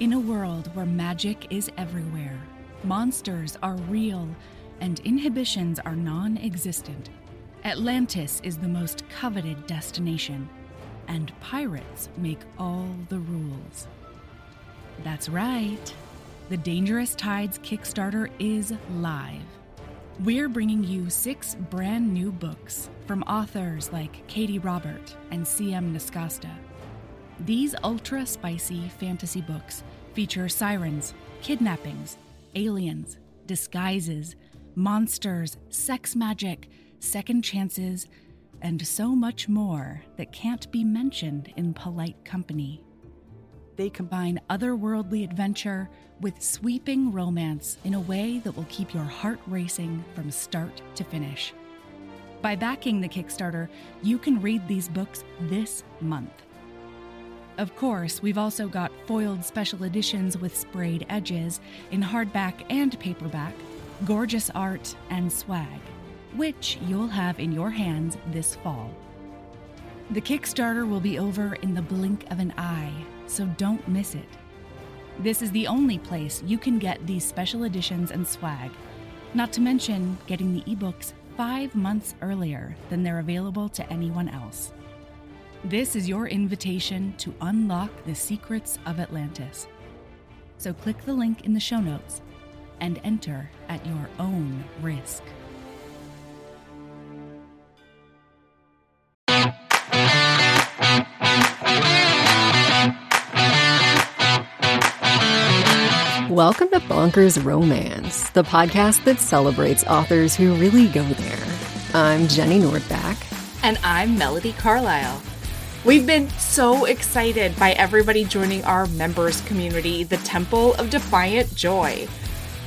In a world where magic is everywhere, monsters are real, and inhibitions are non existent, Atlantis is the most coveted destination, and pirates make all the rules. That's right, the Dangerous Tides Kickstarter is live. We're bringing you six brand new books from authors like Katee Robert and C.M. Nascosta. These ultra spicy fantasy books feature sirens, kidnappings, aliens, disguises, monsters, sex magic, second chances, and so much more that can't be mentioned in polite company. They combine otherworldly adventure with sweeping romance in a way that will keep your heart racing from start to finish. By backing the Kickstarter, you can read these books this month. Of course, we've also got foiled special editions with sprayed edges in hardback and paperback, gorgeous art, and swag, which you'll have in your hands this fall. The Kickstarter will be over in the blink of an eye, so don't miss it. This is the only place you can get these special editions and swag, not to mention getting the ebooks five months earlier than they're available to anyone else. This is your invitation to unlock the secrets of Atlantis. So click the link in the show notes and enter at your own risk. Welcome to Bonkers Romance, the podcast that celebrates authors who really go there. I'm Jenny Nordbak. And I'm Melody Carlisle. We've been so excited by everybody joining our members community, the Temple of Defiant Joy.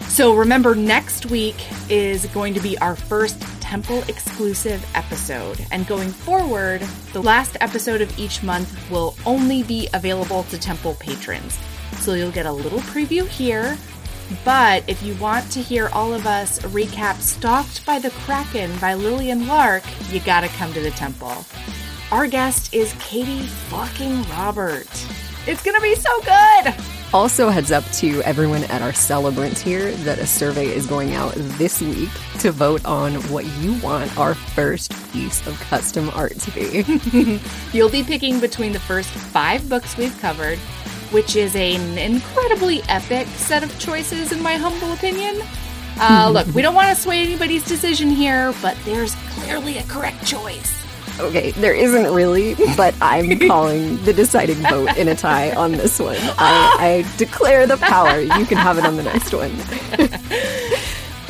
So remember, next week is going to be our first Temple exclusive episode. And going forward, the last episode of each month will only be available to Temple patrons. So you'll get a little preview here. But if you want to hear all of us recap Stalked by the Kraken by Lillian Lark, you gotta come to the temple. Our guest is Katee fucking Robert. It's gonna be so good! Also, heads up to everyone at our celebrant here that a survey is going out this week to vote on what you want our first piece of custom art to be. You'll be picking between the first five books we've covered which is an incredibly epic set of choices, in my humble opinion. Uh, look, we don't want to sway anybody's decision here, but there's clearly a correct choice. Okay, there isn't really, but I'm calling the deciding vote in a tie on this one. I, I declare the power. You can have it on the next one.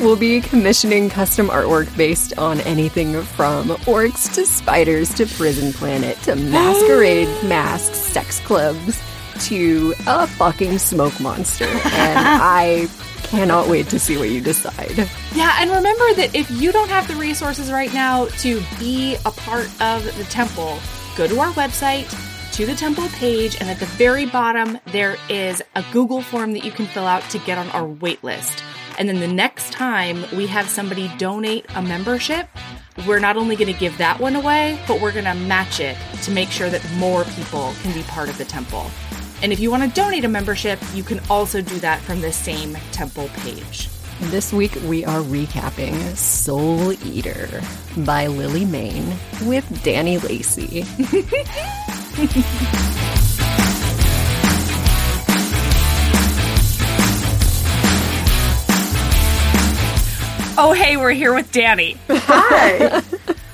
we'll be commissioning custom artwork based on anything from orcs to spiders to prison planet to masquerade masks, sex clubs to a fucking smoke monster. And I cannot wait to see what you decide. Yeah, and remember that if you don't have the resources right now to be a part of the temple, go to our website, to the temple page, and at the very bottom, there is a Google form that you can fill out to get on our wait list. And then the next time we have somebody donate a membership, we're not only going to give that one away, but we're going to match it to make sure that more people can be part of the temple. And if you want to donate a membership, you can also do that from the same temple page. This week we are recapping Soul Eater by Lily Mayne with Danny Lacey. oh, hey, we're here with Danny. Hi.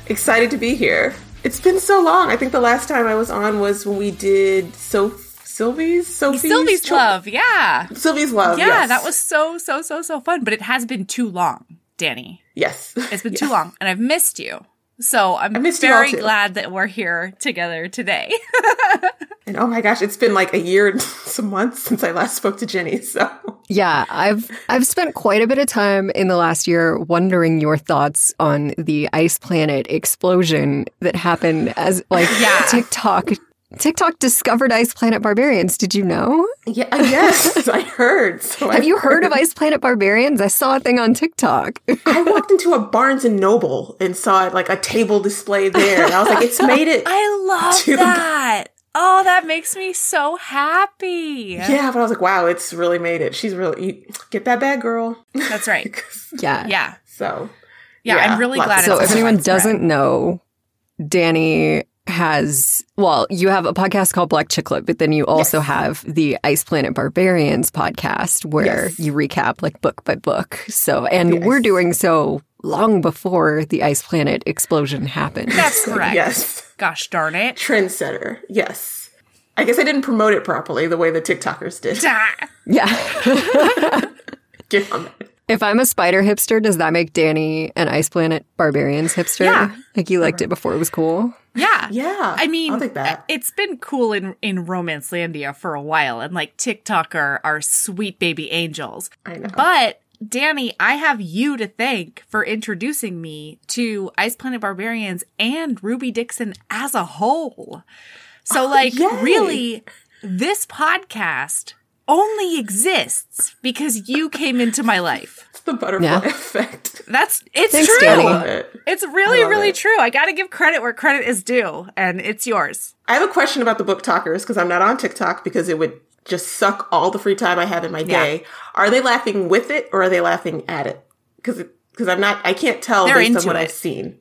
Excited to be here. It's been so long. I think the last time I was on was when we did So Sylvie's Sophie's Sylvie's cho- love, yeah. Sylvie's love, yeah. Yes. That was so so so so fun, but it has been too long, Danny. Yes, it's been yes. too long, and I've missed you. So I'm very glad that we're here together today. and oh my gosh, it's been like a year and some months since I last spoke to Jenny. So yeah, I've I've spent quite a bit of time in the last year wondering your thoughts on the ice planet explosion that happened as like yeah. TikTok TikTok discovered Ice Planet Barbarians. Did you know? Yeah, yes, I heard. So Have I you heard, heard of Ice Planet Barbarians? I saw a thing on TikTok. I walked into a Barnes and Noble and saw like a table display there, and I was like, "It's made it." I love that. Oh, that makes me so happy. Yeah, but I was like, wow, it's really made it. She's really get that bad girl. That's right. Yeah. Yeah. so Yeah, Yeah, I'm really glad of So if anyone doesn't know, Danny has well, you have a podcast called Black Chick Lit, but then you also Yes. have the Ice Planet Barbarians podcast where Yes. you recap like book by book. So and Yes. we're doing so long before the Ice Planet explosion happened. That's correct. yes, Gosh darn it. trendsetter. Yes, I guess I didn't promote it properly the way the TikTokers did. Ah. Yeah. Get on that. If I'm a spider hipster, does that make Danny an Ice Planet Barbarians hipster? Yeah. Like you liked it before it was cool? Yeah. Yeah, I mean, I'll take that. Uh, it's been cool in in Romancelandia for a while, and like TikTok are, are sweet baby angels. I know. But Danny, I have you to thank for introducing me to Ice Planet Barbarians and Ruby Dixon as a whole. So, oh, like, yay. really, this podcast only exists because you came into my life. It's the butterfly Yeah. effect. That's it's Thanks, true. I love it. It's really, love really it. true. I got to give credit where credit is due, and it's yours. I have a question about the BookTokers because I'm not on TikTok because it would just suck all the free time I have in my day. Are they laughing with it or are they laughing at it? Because because I'm not, I can't tell They're based on what it. I've seen.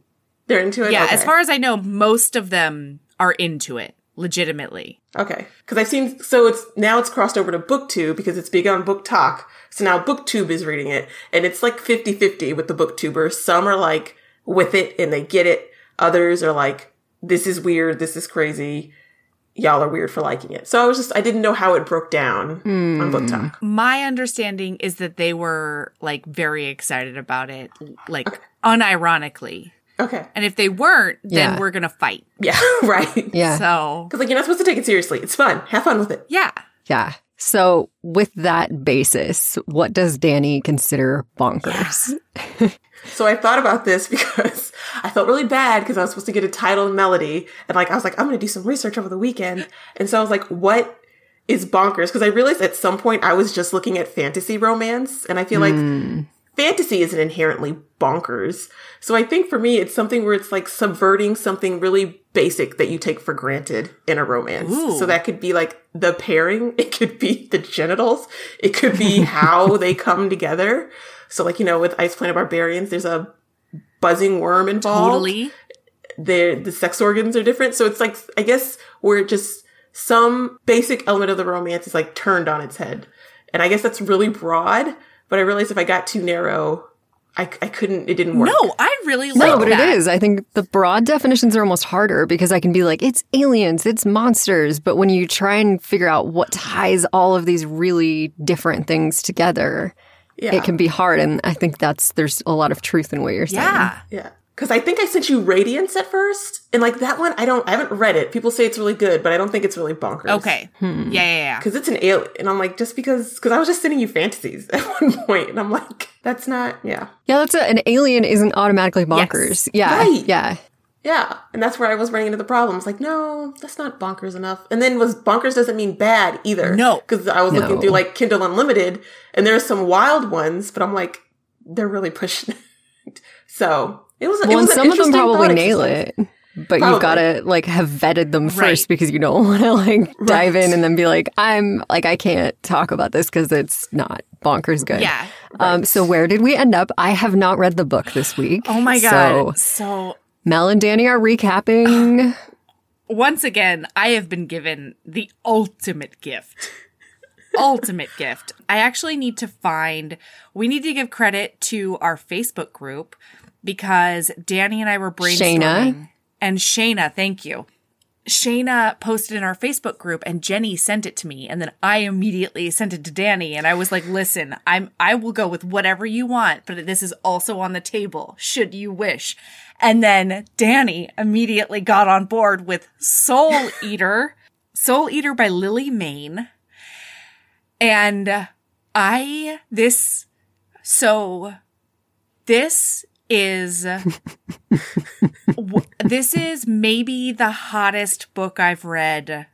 They're into it. Yeah, Okay. as far as I know, most of them are into it legitimately. Okay. Because I've seen, so it's, now it's crossed over to BookTube because it's big on BookTok. So now BookTube is reading it and it's like 50-50 with the BookTubers. Some are like with it and they get it. Others are like, this is weird. This is crazy. Y'all are weird for liking it. So I was just, I didn't know how it broke down on hmm. BookTok. My understanding is that they were like very excited about it, like unironically. Okay. And if they weren't, then Yeah. we're going to fight. Yeah. right. Yeah. So, Because like you're not supposed to take it seriously. It's fun. Have fun with it. yeah. Yeah. So, with that basis, what does Danny consider bonkers? So I thought about this because I felt really bad because I was supposed to get a title and melody. And like I was like, I'm gonna do some research over the weekend. And so I was like, what is bonkers? Because I realized at some point I was just looking at fantasy romance. And I feel like hmm. Fantasy isn't inherently bonkers. So I think for me it's something where it's like subverting something really basic that you take for granted in a romance. Ooh. So that could be like the pairing, it could be the genitals, it could be how they come together. So like, you know, with Ice Planet Barbarians, there's a buzzing worm involved. Totally. The the sex organs are different. So it's like I guess where it just some basic element of the romance is like turned on its head. And I guess that's really broad, but I realized if I got too narrow, I, I couldn't, it didn't work. No, I really like No, but that. it is. I think the broad definitions are almost harder because I can be like, it's aliens, it's monsters. But when you try and figure out what ties all of these really different things together, Yeah. it can be hard. And I think that's, there's a lot of truth in what you're saying. Yeah. Yeah. Cause I think I sent you Radiance at first. And like that one, I don't, I haven't read it. People say it's really good, but I don't think it's really bonkers. Okay. Hmm. Yeah, yeah, yeah. Cause it's an alien. And I'm like, just because, cause I was just sending you fantasies at one point, And I'm like, that's not, yeah. Yeah, that's a, an alien isn't automatically bonkers. Yeah. Right. Yeah. Yeah. And that's where I was running into the problem. problems. Like, no, that's not bonkers enough. And then was bonkers doesn't mean bad either. No. Cause I was looking through like Kindle Unlimited and there's some wild ones, but I'm like, they're really pushing it. So it was, Well, and was some of them probably nail exercise. it. But Probably. you've got to like have vetted them first Right. because you don't want to like dive Right. in and then be like, I'm like, I can't talk about this because it's not bonkers good. Yeah. Um, so where did we end up? I have not read the book this week. Oh my So god. So, Mel and Danny are recapping. once again, I have been given the ultimate gift. ultimate gift. I actually need to find, we need to give credit to our Facebook group because Danny and I were brainstorming. Shayna. And Shayna, thank you. Shayna posted in our Facebook group and Jenny sent it to me and then I immediately sent it to Danny and I was like, "Listen, I'm I will go with whatever you want, but this is also on the table should you wish." And then Danny immediately got on board with Soul Eater, Soul Eater by Lily Mayne. And I this so this is w- this is maybe the hottest book I've read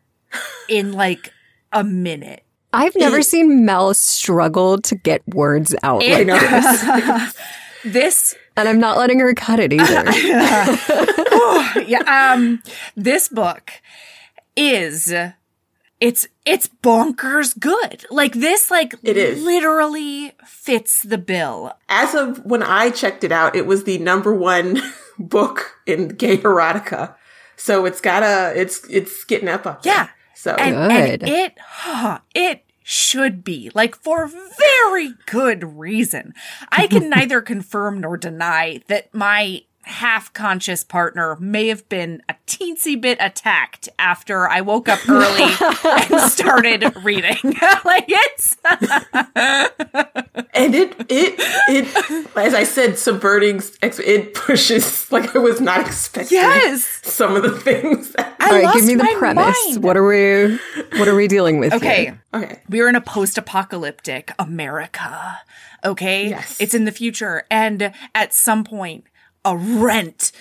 in like a minute. I've never seen Mel struggle to get words out. It- like this. This and I'm not letting her cut it either. yeah, um this book is it's it's bonkers good. Like this like It is. literally fits the bill. As of when I checked it out, it was the number one book in gay erotica. So it's gotta, it's, it's getting up up there. Yeah. So And, and Good. it huh, it should be like for very good reason. I can neither confirm nor deny that my half conscious partner may have been a teensy bit attacked after I woke up early and started reading. like it's and it, it, it, as I said, subverting, it pushes like I was not expecting. yes. Some of the things. That, I All right, give me the premise. mind. What are we what are we dealing with Okay. here? okay. We're in a post apocalyptic America. Okay. Yes. It's in the future. And at some point, a rent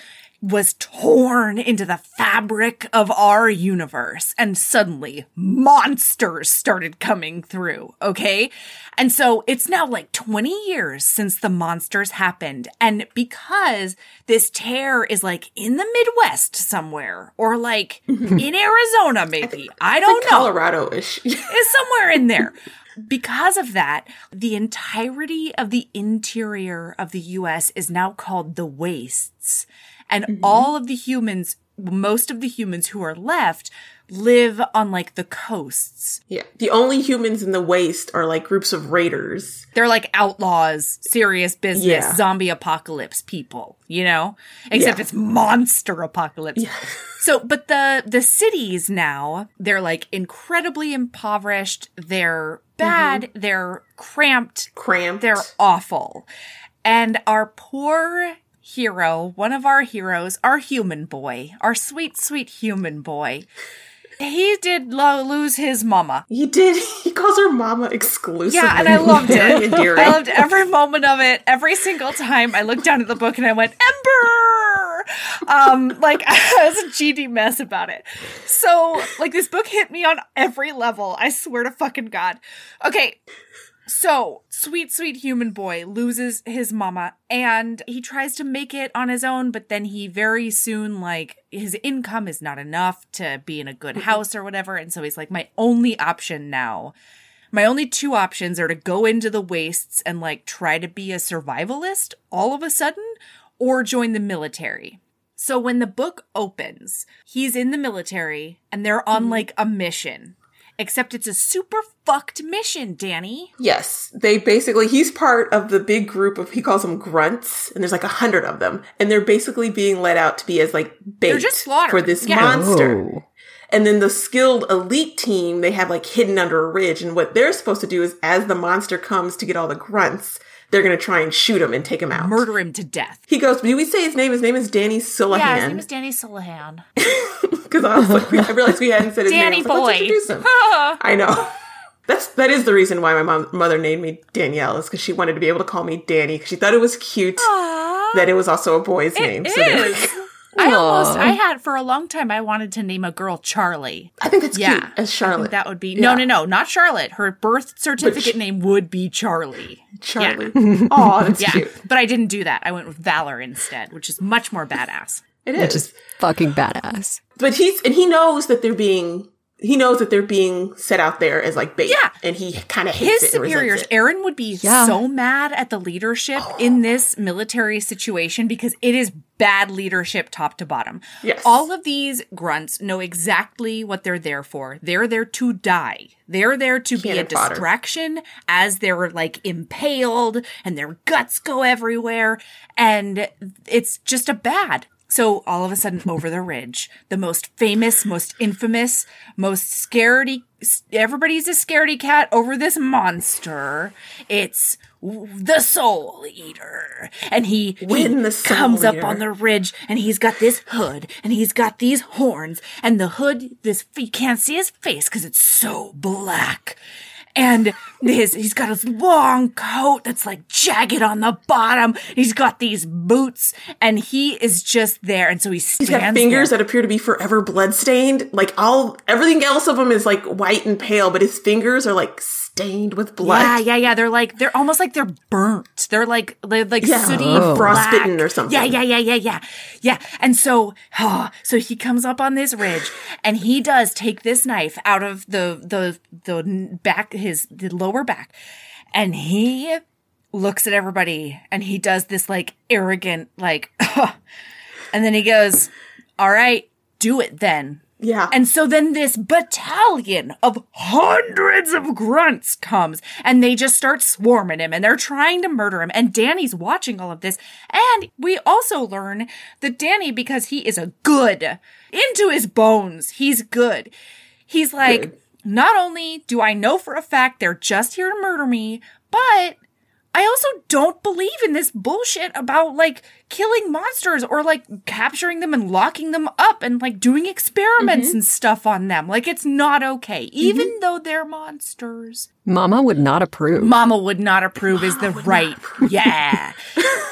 was torn into the fabric of our universe. And suddenly monsters started coming through. Okay. And so it's now like 20 years since the monsters happened. And because this tear is like in the Midwest somewhere or like in Arizona, maybe. I don't know Colorado-ish. is somewhere in there. Because of that, the entirety of the interior of the US is now called the wastes. And mm-hmm. all of the humans, most of the humans who are left, live on like the coasts. yeah. The only humans in the waste are like groups of raiders. They're like outlaws, serious business, Yeah. zombie apocalypse people, you know? Except Yeah. it's monster apocalypse. So, but the the cities now, they're like incredibly impoverished, they're bad, mm-hmm. they're cramped, Cramped. they're awful. And our poor hero, one of our heroes, our human boy, our sweet sweet human boy, he did lo- lose his mama. He did. He calls her mama exclusively. Yeah, and I loved it. endearing. I loved every moment of it. Every single time I looked down at the book and I went, Ember! Um, like I was a GD mess about it. So, like this book hit me on every level. I swear to fucking God. Okay. So, sweet, sweet human boy loses his mama and he tries to make it on his own, but then he very soon, like, his income is not enough to be in a good mm-hmm. house or whatever. And so he's like, my only option now my only two options are to go into the wastes and like try to be a survivalist all of a sudden or join the military. So when the book opens, he's in the military and they're on mm-hmm. like a mission. Except it's a super fucked mission, Danny. Yes, they basically, he's part of the big group of, he calls them grunts, and there's like a hundred of them, and they're basically being let out to be as like bait just slaughtered. for this Yeah. monster. Oh. And then the skilled elite team, they have like hidden under a ridge, and what they're supposed to do is as the monster comes to get all the grunts, they're gonna try and shoot him and take him out. Murder him to death. He goes, do we say his name? His name is Danny Yeah, his name is Danny Sillahan. Because I was like, I realized we hadn't said his Danny name. I was like, boy. him. I know. That's that is the reason why my mom, mother named me Danielle is because she wanted to be able to call me Danny because she thought it was cute that it was also a boy's name. It So they. I almost, I had for a long time, I wanted to name a girl Charlie. I think that's Yeah, cute as Charlotte. that would be no, no, no, not Charlotte. Her birth certificate Ch- name would be Charlie. Charlie. Oh, that's Yeah, cute. but I didn't do that. I went with Valor instead, which is much more badass. It Which is. is fucking badass. But he's and he knows that they're being he knows that they're being set out there as like bait. Yeah. And he kind of hates His it and resents superiors, it. Aaron would be Yeah. so mad at the leadership in oh. this military situation because it is bad leadership top to bottom. Yes. All of these grunts know exactly what they're there for. They're there to die. They're there to be a Cannon fodder. distraction as they're like impaled and their guts go everywhere. And it's just a bad. So all of a sudden over the ridge, the most famous, most infamous, most scaredy, everybody's a scaredy cat over this monster. It's the soul eater. And he, Win he the Soul comes up on the ridge and he's got this hood and he's got these horns and the hood, this, you can't see his face because it's so black. And his, he's got his long coat that's like jagged on the bottom. He's got these boots and he is just there. And so he stands He's got fingers there. that appear to be forever bloodstained. Like all everything else of him is like white and pale, but his fingers are like stained with blood. Yeah, yeah, yeah. They're like they're almost like they're burnt. They're like they're like Yeah. sooty, Oh. Frostbitten or something. Yeah, yeah, yeah, yeah, yeah, yeah. And so, oh, so he comes up on this ridge, and he does take this knife out of the the the back his the lower back, and he looks at everybody, and he does this like arrogant like, and then he goes, "All right, do it then." Yeah. And so then this battalion of hundreds of grunts comes and they just start swarming him and they're trying to murder him. And Danny's watching all of this. And we also learn that Danny, because he is a good into his bones, he's good. He's like, Good. not only do I know for a fact they're just here to murder me, but I also don't believe in this bullshit about like killing monsters or like capturing them and locking them up and like doing experiments mm-hmm. and stuff on them. Like it's not okay, mm-hmm. even though they're monsters. Mama would not approve. Mama would not approve is the right. Yeah.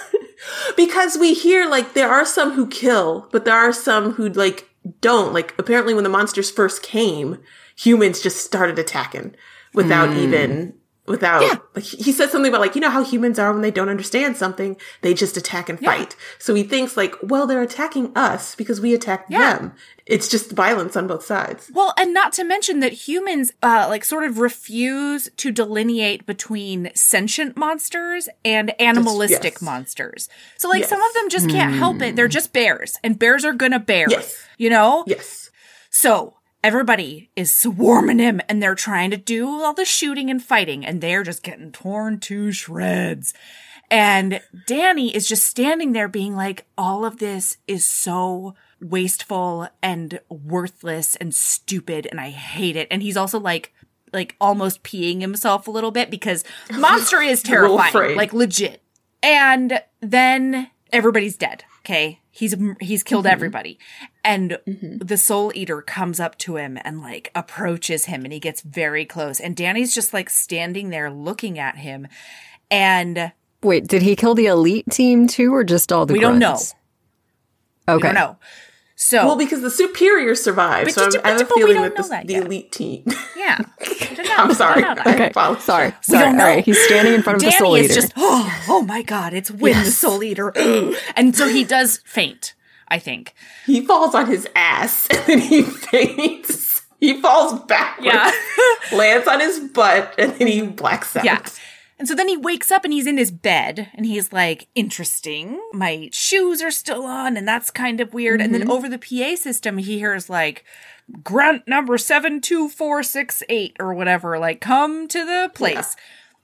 because we hear like there are some who kill, but there are some who like don't. Like apparently when the monsters first came, humans just started attacking without hmm. even without like he says something about like you know how humans are when they don't understand something, they just attack and fight. So he thinks like, well, they're attacking us because we attacked Yeah. them. It's just violence on both sides. Well, and not to mention that humans, uh, like sort of refuse to delineate between sentient monsters and animalistic yes. monsters. So like Yes. some of them just can't help it. They're just bears and bears are gonna bear. Yes. You know? Yes. So everybody is swarming him and they're trying to do all the shooting and fighting and they're just getting torn to shreds. And Danny is just standing there being like, all of this is so wasteful and worthless and stupid and I hate it. And he's also like, like almost peeing himself a little bit because Monster is terrifying, like legit. And then everybody's dead. Okay. He's, he's killed mm-hmm. everybody. And mm-hmm. the soul eater comes up to him and like approaches him and he gets very close. And Danny's just like standing there looking at him. And Wait, did he kill the elite team too, or just all the? We don't know. Okay. I don't know. So, Well, because the superior survived, But so did- I have a but we feeling don't that know the, that the yet. elite team. yeah. know, I'm sorry. I don't know. I Okay. apologize. Sorry. We Sorry. don't know. right. He's standing in front of the Danny soul is eater. just, oh, oh my God, it's Win the Soul Eater. and so he does faint, I think. He falls on his ass and then he faints. He falls backwards, Yeah. lands on his butt, and then he blacks out. Yeah. And so then he wakes up and he's in his bed and he's like, interesting. My shoes are still on and that's kind of weird. And then mm-hmm. over the PA system, he hears like, grunt number 72468 or whatever, like, come to the place.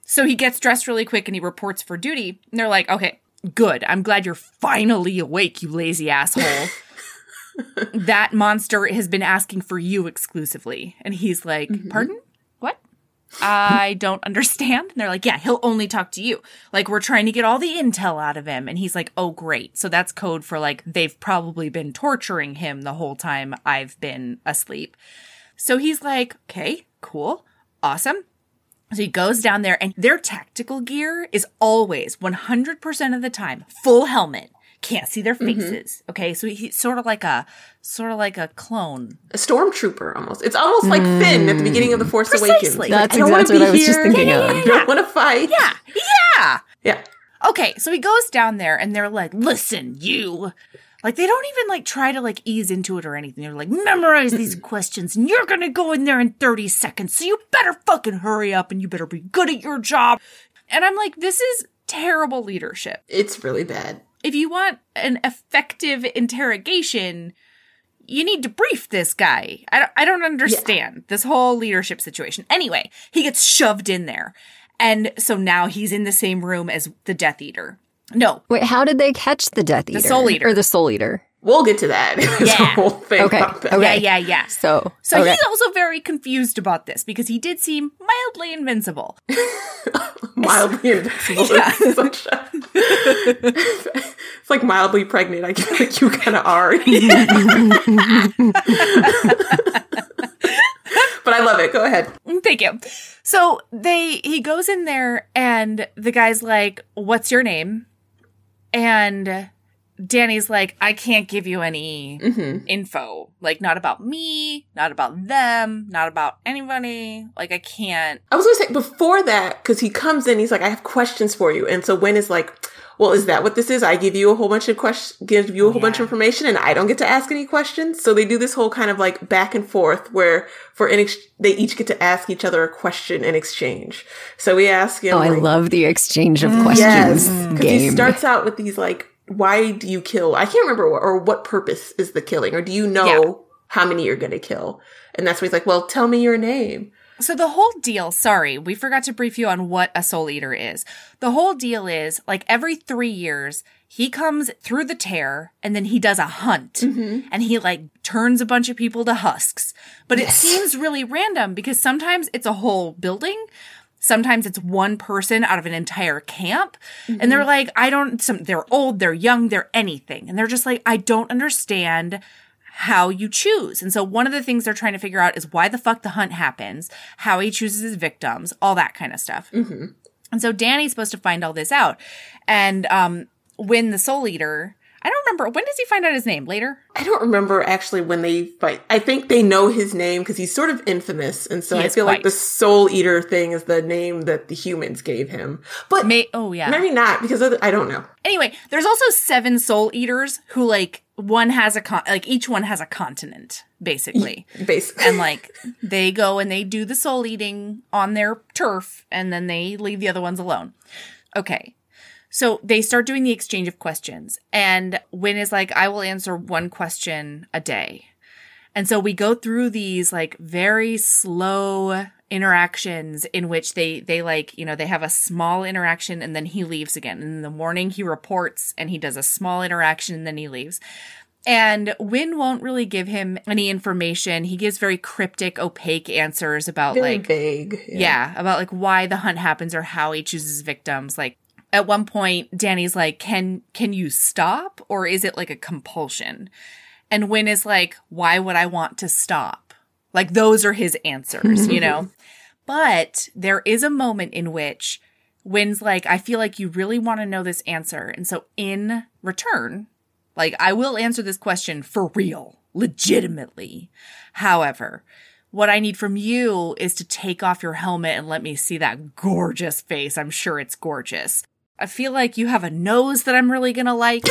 So he gets dressed really quick and he reports for duty. And they're like, okay, good. I'm glad you're finally awake, you lazy asshole. that monster has been asking for you exclusively. And he's like, mm-hmm. pardon? I don't understand. And they're like, yeah, he'll only talk to you. Like, we're trying to get all the intel out of him. And he's like, oh, great. So that's code for like, they've probably been torturing him the whole time I've been asleep. So he's like, okay, cool, awesome. So he goes down there and their tactical gear is always 100% of the time full helmet. Can't see their mm-hmm. faces. Okay. So he's sort of like a, sort of like a clone. A stormtrooper almost. It's almost like mm. Finn at the beginning of The Force Awakens. Precisely. He's like, That's I exactly what I was just thinking Yeah, yeah, of. yeah, I don't want to fight. Yeah. Yeah. Yeah. Okay, so he goes down there and they're like, listen, you. Like, they don't even like try to like ease into it or anything. They're like, memorize these questions and you're gonna go in there in 30 seconds. So you better fucking hurry up and you better be good at your job. And I'm like, this is terrible leadership. It's really bad. If you want an effective interrogation, you need to brief this guy. I don't, I don't understand this whole leadership situation. Anyway, he gets shoved in there. And so now he's in the same room as the Death Eater. No, Wait, how did they catch the Death Eater? Soul Eater. Or the Soul Eater? We'll get to that. Yeah. a whole thing Okay, okay. Yeah, yeah, yeah. So, So okay. he's also very confused about this because he did seem mildly invincible. Mildly invincible. It's, such a- it's like mildly pregnant. I feel like you kind of are. but I love it. Go ahead. Thank you. So they he goes in there and the guy's like, "What's your name?" And Danny's like, I can't give you any Mm-hmm. info. Like, not about me, not about them, not about anybody. Like, I can't. I was gonna say before that, because he comes in, he's like, I have questions for you. And so Win is like, Well, is that what this is? I give you a whole bunch of questions, give you a whole bunch of information, and I don't get to ask any questions. So they do this whole kind of like back and forth where for in ex- they each get to ask each other a question in exchange. So we ask him. Oh, I love the exchange of questions. Yes, questions because he starts out with these like, why do you kill? I can't remember what, or what purpose is the killing, or do you know Yeah. how many you're going to kill? And that's where he's like, well, tell me your name. So the whole deal, sorry, we forgot to brief you on what a soul eater is. The whole deal is like every three years, he comes through the tear and then he does a hunt mm-hmm. and he like turns a bunch of people to husks. But it seems really random because sometimes it's a whole building. Sometimes it's one person out of an entire camp. And they're like, I don't, some, they're old, they're young, they're anything. And they're just like, I don't understand how you choose. And so one of the things they're trying to figure out is why the fuck the hunt happens, how he chooses his victims, all that kind of stuff. And so Danny's supposed to find all this out. And um when the soul eater, I don't remember when does he find out his name? Later? I don't remember actually when they fight. I think they know his name because he's sort of infamous, and so He I feel like the Soul Eater thing is the name that the humans gave him. But May oh yeah. maybe not because the, I don't know. Anyway, there's also seven soul eaters who like one has a con like each one has a continent, basically. Basically, and like they go and they do the soul eating on their turf and then they leave the other ones alone. Okay. So they start doing the exchange of questions and Win is like, I will answer one question a day. And so we go through these like very slow interactions in which they, they like, you know, they have a small interaction and then he leaves again. And in the morning he reports and he does a small interaction and then he leaves. And Win won't really give him any information. He gives very cryptic, opaque answers about very like vague. yeah. about like why the hunt happens or how he chooses victims. Like at one point, Danny's like, "Can can you stop, or is it like a compulsion?" And Win is like, "Why would I want to stop?" Like those are his answers, you know. But there is a moment in which Win's like, "I feel like you really want to know this answer," and so in return, like I will answer this question for real, legitimately. However, what I need from you is to take off your helmet and let me see that gorgeous face. I'm sure it's gorgeous. I feel like you have a nose that I'm really gonna like.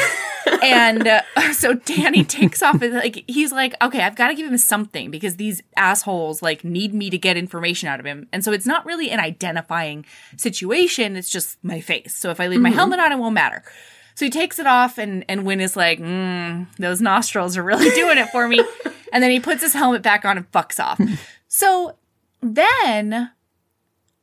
and uh, so Danny takes off and like he's like, okay, I've got to give him something because these assholes like need me to get information out of him. And so it's not really an identifying situation. It's just my face. So if I leave my helmet on, it won't matter. So he takes it off and, and Win is like, mm, those nostrils are really doing it for me. and then he puts his helmet back on and fucks off. so then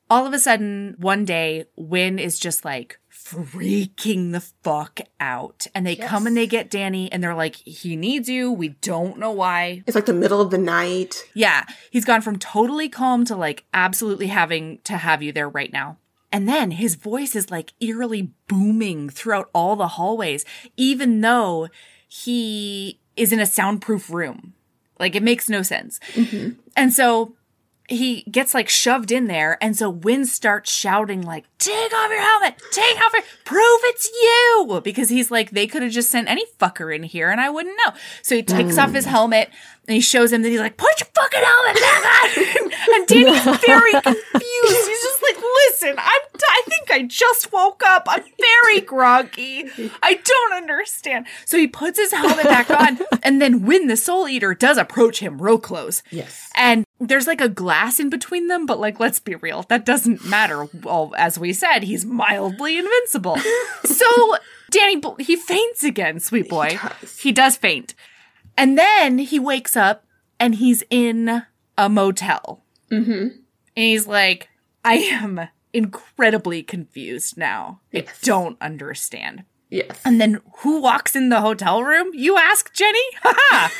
all of a sudden, one day, Win is just like freaking the fuck out. And they come and they get Danny and they're like, he needs you. We don't know why. It's like the middle of the night. Yeah. He's gone from totally calm to like absolutely having to have you there right now. And then his voice is like eerily booming throughout all the hallways, even though he is in a soundproof room. Like it makes no sense. Mm-hmm. And so he gets like shoved in there. And so Win starts shouting like, take off your helmet, take off your, prove it's you. Because he's like, they could have just sent any fucker in here and I wouldn't know. So he takes off his mm. helmet and he shows him that he's like, put your fucking helmet back on. and Danny's very confused. He's just like, listen, I'm, I think I just woke up. I'm very groggy. I don't understand. So he puts his helmet back on and then when the soul eater does approach him real close. Yes. And there's like a glass in between them, but like, let's be real. That doesn't matter. Well, as we said, he's mildly invincible. so Danny, he faints again, sweet boy. does. He does faint. And then he wakes up and he's in a motel. Mm-hmm. And he's like, I am incredibly confused now. I don't understand. Yes. And then who walks in the hotel room? You ask Jenny? Ha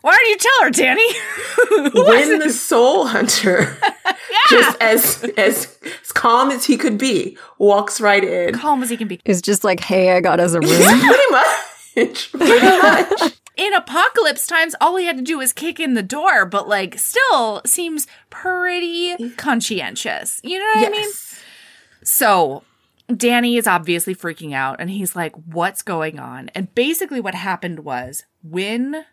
Why don't you tell her, Danny? Who was when the Soul Hunter, just as as as calm as he could be, walks right in. calm as he can be. It's just like, hey, I got us a room. Pretty much. Pretty much. In apocalypse times, all he had to do was kick in the door, but like still seems pretty conscientious. You know what I mean? So Danny is obviously freaking out and he's like, What's going on? And basically, what happened was Win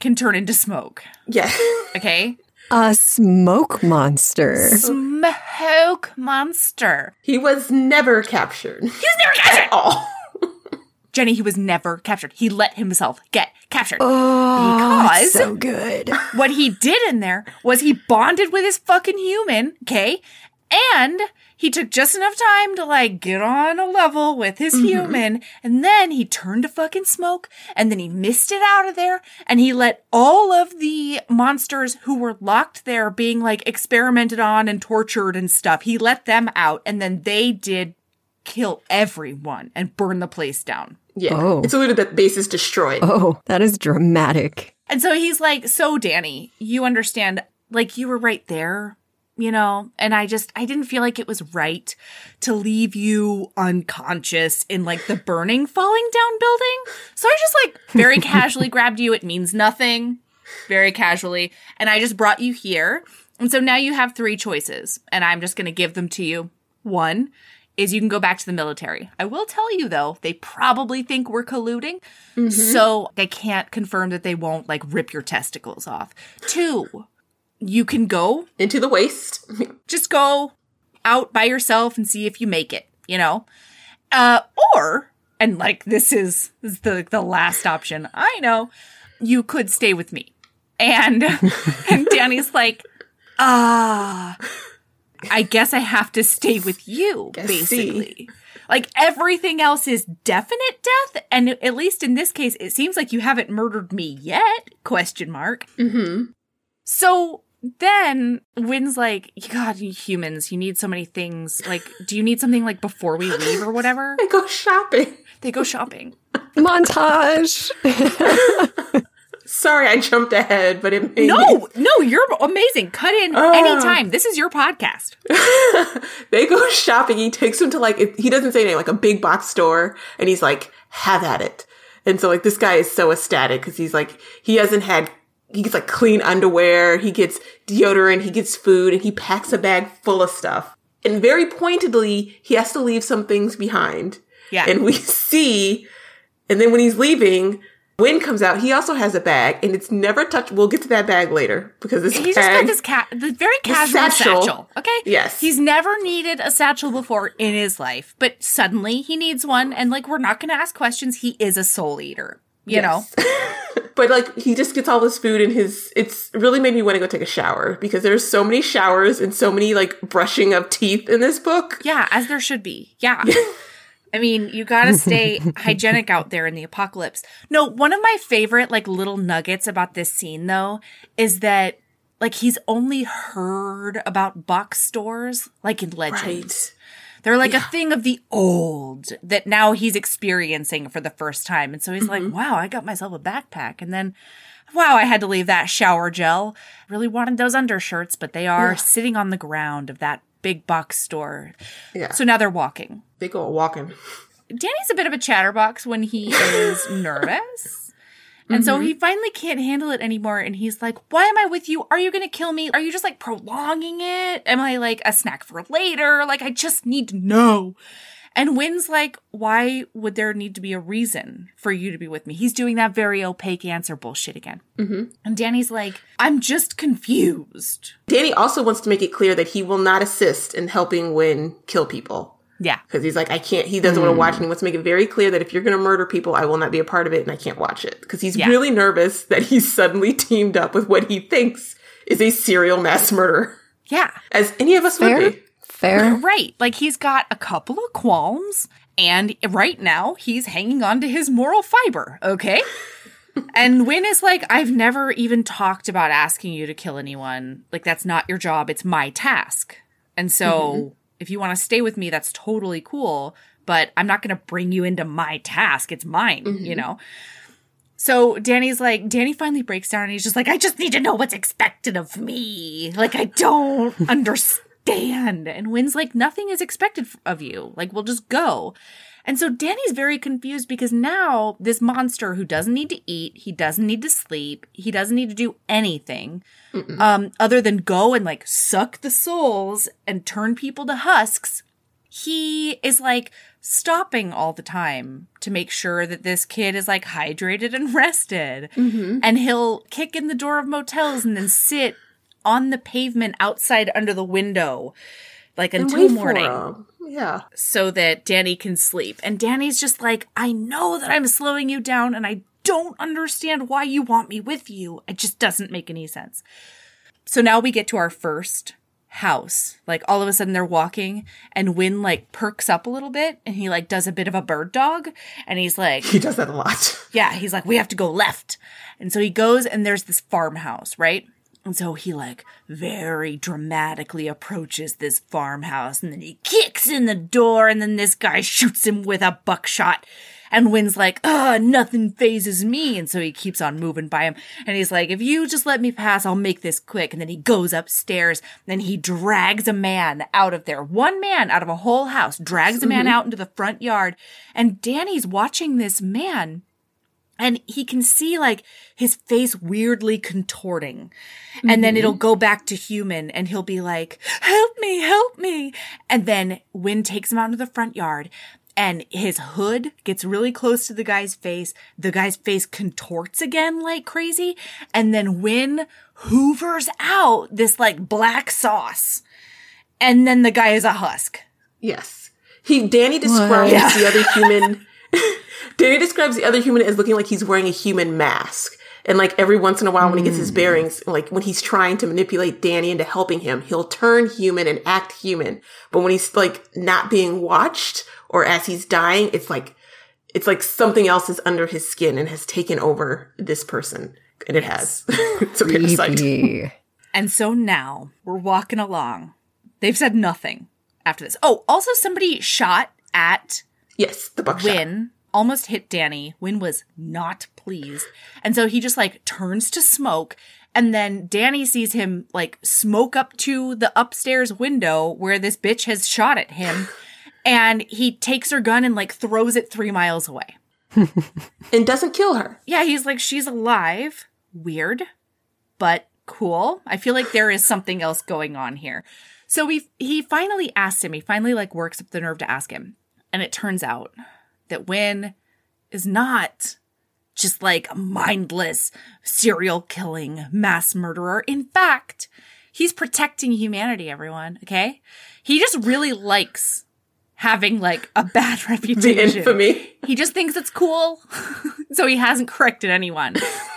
can turn into smoke. Yeah. Okay. A smoke monster. Smoke monster. he was never captured He was never captured. at all. Jenny, he was never captured. He let himself get captured. Oh, Because- so good. what he did in there was he bonded with his fucking human, okay? And he took just enough time to like get on a level with his mm-hmm. human, and then he turned to fucking smoke, and then he missed it out of there, and he let all of the monsters who were locked there being like experimented on and tortured and stuff, he let them out, and then they did kill everyone and burn the place down. Yeah. Oh. It's literally that base is destroyed. Oh, that is dramatic. And so he's like, So, Danny, you understand, like, you were right there, you know? And I just, I didn't feel like it was right to leave you unconscious in like the burning, falling down building. So I just like very casually grabbed you. It means nothing, very casually. And I just brought you here. And so now you have three choices, and I'm just going to give them to you. One, is you can go back to the military. I will tell you though, they probably think we're colluding. So they can't confirm that they won't like rip your testicles off. Two, you can go, Into the waste. just go out by yourself and see if you make it, you know? Uh, or, and like this is, this is the, the last option, I know, you could stay with me. And, and Danny's like, ah, I guess I have to stay with you, Guess basically. Like everything else is definite death, and at least in this case, it seems like you haven't murdered me yet? Question mark. mm-hmm. So then Win's like, God, you humans, you need so many things. Like, do you need something like before we leave or whatever? I go shopping. They go shopping. Montage. Sorry, I jumped ahead, but it made No, no, you're amazing. Cut in Oh. anytime. This is your podcast. they go shopping. He takes him to like it- he doesn't say anything, like a big box store, and he's like, "Have at it." And so like this guy is so ecstatic because he's like he hasn't had he gets like clean underwear, he gets deodorant, he gets food, and he packs a bag full of stuff. And very pointedly, he has to leave some things behind. Yeah. And we see, and then when he's leaving. Win comes out. He also has a bag, and it's never touched. We'll get to that bag later because this He's bag. just got this cat, the very casual satchel. satchel. Okay. Yes. He's never needed a satchel before in his life, but suddenly he needs one. And like, we're not going to ask questions. He is a soul eater. You Yes. but like he just gets all this food in his it's really made me want to go take a shower because there's so many showers and so many like brushing of teeth in this book. Yeah, as there should be. Yeah. I mean, you gotta stay hygienic out there in the apocalypse. No, one of my favorite like little nuggets about this scene though is that like he's only heard about box stores like in legends. They're like a thing of the old that now he's experiencing for the first time. And so he's like, mm-hmm. wow, I got myself a backpack. And then, wow, I had to leave that shower gel. Really wanted those undershirts, but they are sitting on the ground of that big box store. Yeah. So now they're walking. They go walking. Danny's a bit of a chatterbox when he is nervous. And so mm-hmm. he finally can't handle it anymore. And he's like, Why am I with you? Are you going to kill me? Are you just like prolonging it? Am I like a snack for later? Like, I just need to know. And Wynn's like, Why would there need to be a reason for you to be with me? He's doing that very opaque answer bullshit again. Mm-hmm. And Danny's like, I'm just confused. Danny also wants to make it clear that he will not assist in helping Win kill people. Yeah. Because he's like, I can't, he doesn't want to watch, and he wants to make it very clear that if you're going to murder people, I will not be a part of it and I can't watch it. Because he's Yeah. really nervous that he's suddenly teamed up with what he thinks is a serial mass murderer. Yeah. As any of us Fair. would be. Fair. Right. Like he's got a couple of qualms, and right now he's hanging on to his moral fiber, okay? and Win is like, I've never even talked about asking you to kill anyone. Like, that's not your job, it's my task. And so mm-hmm. if you want to stay with me, that's totally cool, but I'm not going to bring you into my task. It's mine, you mm-hmm. know? So Danny's like, Danny finally breaks down and he's just like, I just need to know what's expected of me. Like, I don't understand. And Wynn's like, nothing is expected of you. Like, we'll just go. And so Danny's very confused because now this monster who doesn't need to eat, he doesn't need to sleep, he doesn't need to do anything um, other than go and like suck the souls and turn people to husks he is like stopping all the time to make sure that this kid is like hydrated and rested. And he'll kick in the door of motels and then sit on the pavement outside under the window like And until morning. Yeah. so that Danny can sleep. And Danny's just like, I know that I'm slowing you down and I don't understand why you want me with you. It just doesn't make any sense. So now we get to our first house. Like all of a sudden they're walking and Win like perks up a little bit and he like does a bit of a bird dog and he's like, He does that a lot. yeah, he's like, we have to go left. And so he goes and there's this farmhouse, right? And so he like very dramatically approaches this farmhouse and then he kicks in the door and then this guy shoots him with a buckshot. And Win's like, ah, nothing phases me. And so he keeps on moving by him. And he's like, if you just let me pass, I'll make this quick. And then he goes upstairs. Then he drags a man out of there. One man out of a whole house drags a man out into the front yard. And Danny's watching this man and he can see like his face weirdly contorting. And then mm-hmm. it'll go back to human and he'll be like help me help me. And then Win takes him out into the front yard and his hood gets really close to the guy's face. The guy's face contorts again like crazy. And then Win hoovers out this like black sauce. And then the guy is a husk. Yes. He Danny describes Yeah. the other human Danny describes the other human as looking like he's wearing a human mask. And like every once in a while when he gets his hmm. bearings, like when he's trying to manipulate Danny into helping him, he'll turn human and act human. But when he's like not being watched or as he's dying, it's like it's like something else is under his skin and has taken over this person. And it has. it's a parasite. And so now we're walking along. They've said nothing after this. Oh, also somebody shot at Yes, the buckshot. Win, almost hit Danny. Win was not pleased. And so he just like turns to smoke. And then Danny sees him like smoke up to the upstairs window where this bitch has shot at him. and he takes her gun and like throws it three miles away. And doesn't kill her. Yeah, he's like, she's alive. Weird, but cool. I feel like there is something else going on here. So we he finally asked him, he finally like works up the nerve to ask him. And it turns out that Win is not just like a mindless serial killing mass murderer. In fact, he's protecting humanity, everyone, okay? He just really likes having like a bad The reputation. infamy. He just thinks it's cool. so he hasn't corrected anyone.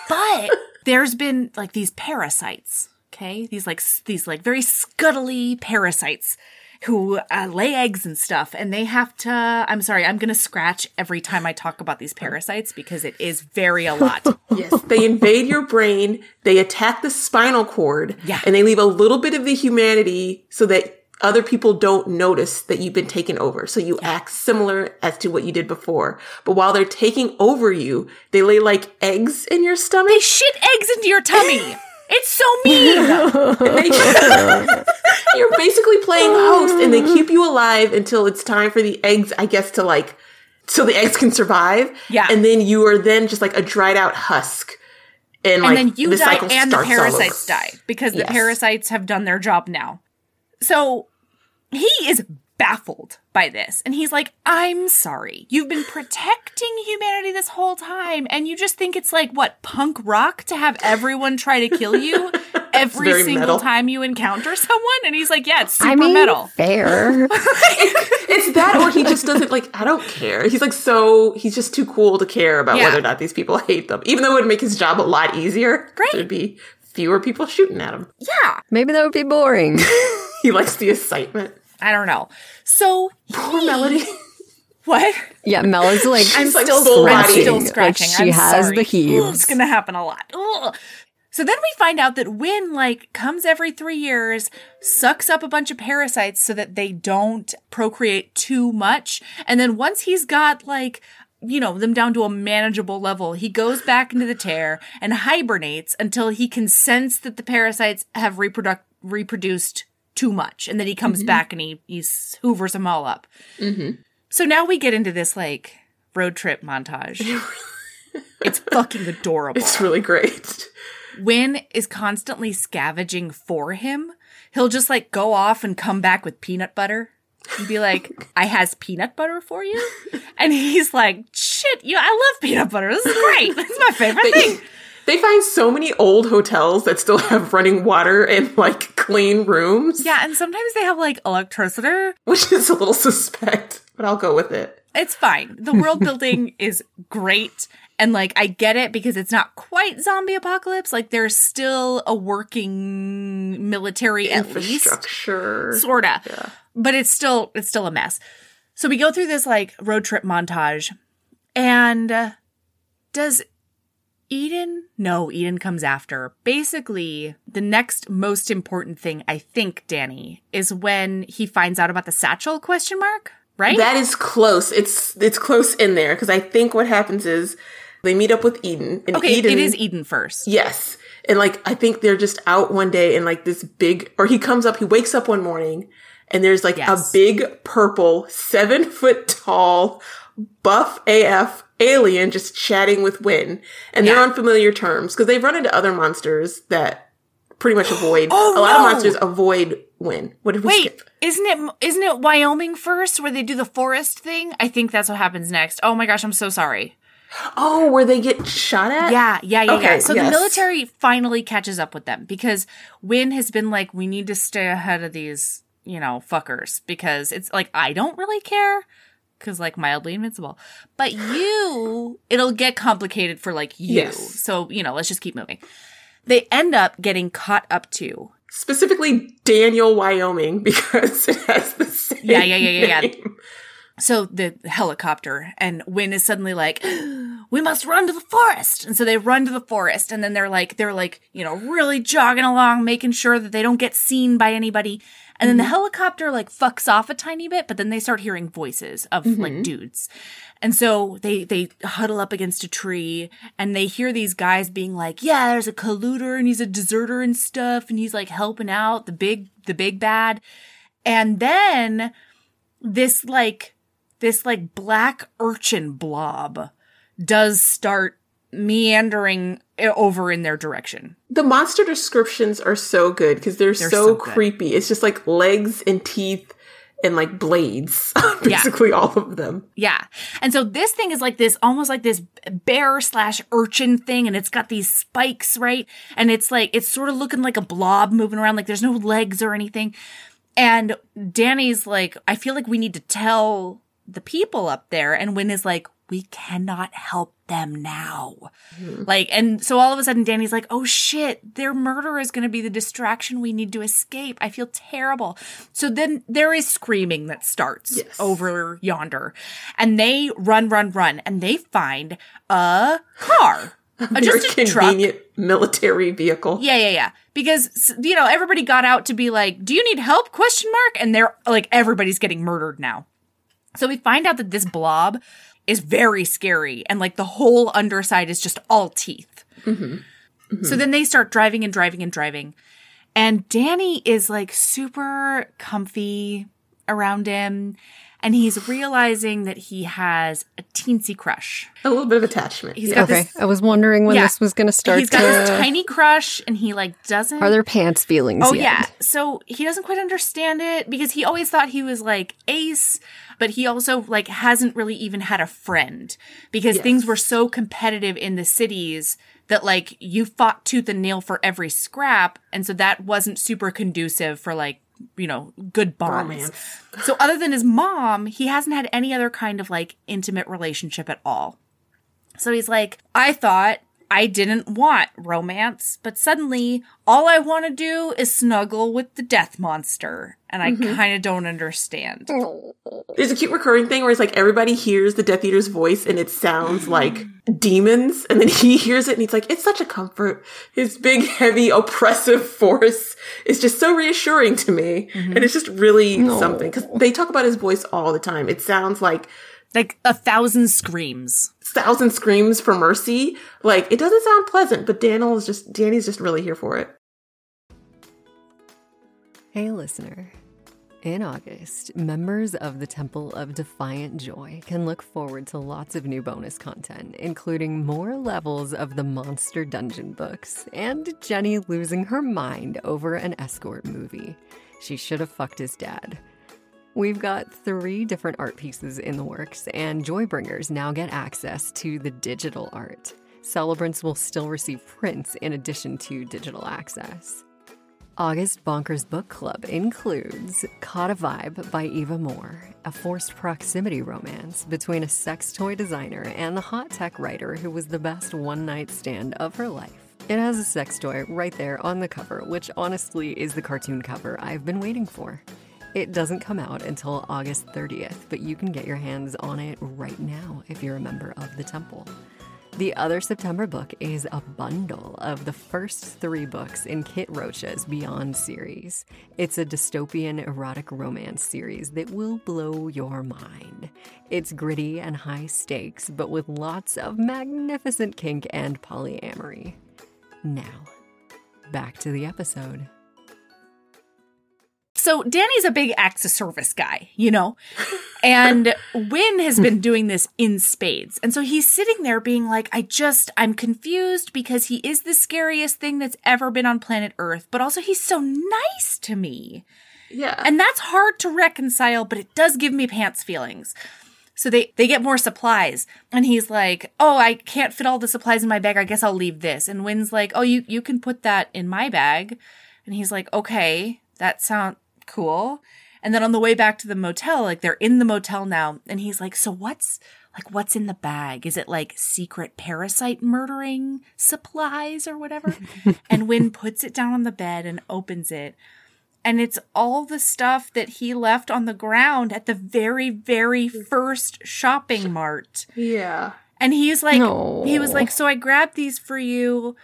But there's been like these parasites, okay? These like these like very scuttly parasites who uh, lay eggs and stuff and they have to I'm sorry, I'm to scratch every time I talk about these parasites because it is very a lot. Yes, they invade your brain, they attack the spinal cord, Yeah. and they leave a little bit of the humanity so that other people don't notice that you've been taken over. So you act similar as to what you did before. But while they're taking over you, they lay like eggs in your stomach. they shit eggs into your tummy. It's so mean. You're basically playing host and they oh. keep you alive until it's time for the eggs, I guess, to like, so the eggs can survive. Yeah. And then you are then just like a dried out husk. And, and like, then you the die and the starts all over. parasites die because the parasites have done their job now. So he is baffled by this and he's like, I'm sorry. You've been protecting humanity this whole time and you just think it's like what punk rock to have everyone try to kill you every single metal. time you encounter someone? And he's like, Yeah, it's super I mean, metal. fair. It's that, or he just doesn't like. I don't care. He's like so. He's just too cool to care about Yeah. whether or not these people hate them. Even though it would make his job a lot easier. Right. There'd be fewer people shooting at him. Yeah. Maybe that would be boring. He likes the excitement. I don't know. So Poor Melody. what? Yeah, Mel is like I'm She's, like, still, full I'm Like, scratching. she I'm has sorry. the heaves. Ugh, It's gonna happen a lot. Ugh. So then we find out that Win like comes every three years, sucks up a bunch of parasites so that they don't procreate too much, and then once he's got like you know them down to a manageable level, he goes back into the tear and hibernates until he can sense that the parasites have reproduc- reproduced too much, and then he comes mm-hmm. back and he he hoovers them all up. Mm-hmm. So now we get into this like road trip montage. it's fucking adorable. It's really great. Win is constantly scavenging for him. He'll just like go off and come back with peanut butter. and be like, I has peanut butter for you. And he's like, shit, you, I love peanut butter. This is great. This is my favorite thing. They find so many old hotels that still have running water and like clean rooms. Yeah, and sometimes they have like electricity. Which is a little suspect, but I'll go with it. It's fine. The world building is great. And like, I get it because it's not quite zombie apocalypse. Like, there's still a working military at least. Infrastructure. Sorta. Yeah. But it's still, it's still a mess. So we go through this like road trip montage and uh, does Eden? No, Eden comes after. Basically, the next most important thing, I think, Danny, is when he finds out about the satchel question mark, right? That is close. It's it's close in there because I think what happens is they meet up with Eden. And okay, Eden, it is Eden first. Yes. And like I think they're just out one day and like this big or he comes up, he wakes up one morning and there's like Yes. a big purple, seven foot tall, buff AF alien just chatting with Win. And they're on familiar terms because they've run into other monsters that pretty much avoid Oh, a lot no. of monsters avoid Win. What did we Wait, skip? isn't it isn't it Wyoming first where they do the forest thing? I think that's what happens next. Oh my gosh, I'm so sorry. Oh, where they get shot at? Yeah, yeah, yeah, yeah. So yes. the military finally catches up with them because Win has been like, we need to stay ahead of these, you know, fuckers because it's like I don't really care because like mildly invincible, but you, it'll get complicated for like you. Yes. So you know, let's just keep moving. They end up getting caught up to Specifically Daniel, Wyoming, because it has the same Yeah, yeah, yeah, yeah, yeah. name. So the helicopter and Win is suddenly like, we must run to the forest. And so they run to the forest and then they're like, they're like, you know, really jogging along, making sure that they don't get seen by anybody. And then the mm-hmm. helicopter like fucks off a tiny bit, but then they start hearing voices of like mm-hmm. dudes. And so they, they huddle up against a tree and they hear these guys being like, yeah, there's a colluder and he's a deserter and stuff. And he's like helping out the big, the big bad. And then this like this like black urchin blob does start meandering Eh, over in their direction. The monster descriptions are so good because they're, They're so, so creepy. It's just like legs and teeth and like blades, Yeah. basically all of them. Yeah. And so this thing is like this almost like this bear slash urchin thing and it's got these spikes, right? And it's like it's sort of looking like a blob moving around like there's no legs or anything. And Danny's like, I feel like we need to tell the people up there. And Win is like, we cannot help them now. Mm-hmm. Like, and so all of a sudden Danny's like, oh shit, their murder is going to be the distraction we need to escape. I feel terrible. So then there is screaming that starts Yes. over yonder and they run, run, run and they find a car. A, Very just a truck. convenient military vehicle. Yeah, yeah, yeah. Because you know everybody got out to be like, "Do you need help?" Question mark. And they're like, everybody's getting murdered now. So we find out that this blob is very scary, and like the whole underside is just all teeth. Mm-hmm. Mm-hmm. So then they start driving and driving and driving, and Danny is like super comfy around him, and he's realizing that he has a teensy crush. A little bit of attachment. He's yeah. got Okay, this- I was wondering when Yeah. this was going to start. He's got this tiny crush, and he like doesn't. Are there pants feelings? Oh yet? yeah. So he doesn't quite understand it because he always thought he was like Ace, but he also like hasn't really even had a friend because Yes. things were so competitive in the cities that like you fought tooth and nail for every scrap and so that wasn't super conducive for like you know good bonds. So other than his mom, he hasn't had any other kind of like intimate relationship at all. So he's like, I thought I didn't want romance, but suddenly all I want to do is snuggle with the death monster. And I mm-hmm. kind of don't understand. There's a cute recurring thing where it's like everybody hears the Death Eater's voice and it sounds like demons, and then he hears it and he's like, "It's such a comfort." His big, heavy, oppressive force is just so reassuring to me, mm-hmm. and it's just really something because they talk about his voice all the time. It sounds like Like a thousand screams. Thousand screams for mercy. Like it doesn't sound pleasant, but Daniel is just Danny's just really here for it. Hey, listener. In August, members of the Temple of Defiant Joy can look forward to lots of new bonus content, including more levels of the Monster Dungeon books and Jenny losing her mind over an escort movie. She should have fucked his dad. We've got three different art pieces in the works, and Joybringers now get access to the digital art. Celebrants will still receive prints in addition to digital access. August Bonkers Book Club includes Caught a Vibe by Eva Moore, a forced proximity romance between a sex toy designer and the hot tech writer who was the best one night stand of her life. It has a sex toy right there on the cover, which honestly is the cartoon cover I've been waiting for. It doesn't come out until August 30th, but you can get your hands on it right now if you're a member of the temple. The other September book is a bundle of the first three books in Kit Rocha's Beyond series. It's a dystopian erotic romance series that will blow your mind. It's gritty and high stakes, but with lots of magnificent kink and polyamory. Now, back to the episode. So Danny's a big acts of service guy, you know? And Win has been doing this in spades. And so he's sitting there being like, I just, I'm confused because he is the scariest thing that's ever been on planet Earth, but also he's so nice to me. Yeah. And that's hard to reconcile, but it does give me pants feelings. So they, they get more supplies and he's like, Oh, I can't fit all the supplies in my bag. I guess I'll leave this. And Win's like, Oh, you, you can put that in my bag. And he's like, okay, that sound cool. And then on the way back to the motel, like they're in the motel now, and he's like, So what's like what's in the bag? Is it like secret parasite murdering supplies or whatever? and Win puts it down on the bed and opens it. And it's all the stuff that he left on the ground at the very, very first shopping mart. yeah. And he's like, he was like, so I grabbed these for you,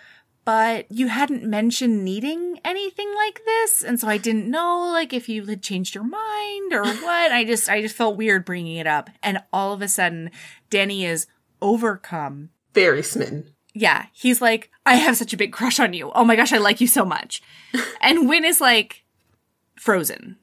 but you hadn't mentioned needing anything like this, and so I didn't know like if you had changed your mind or what. I just, I just felt weird bringing it up, and all of a sudden, Danny is overcome. Very smitten. Yeah, he's like, I have such a big crush on you. Oh my gosh, I like you so much. and Win is like frozen.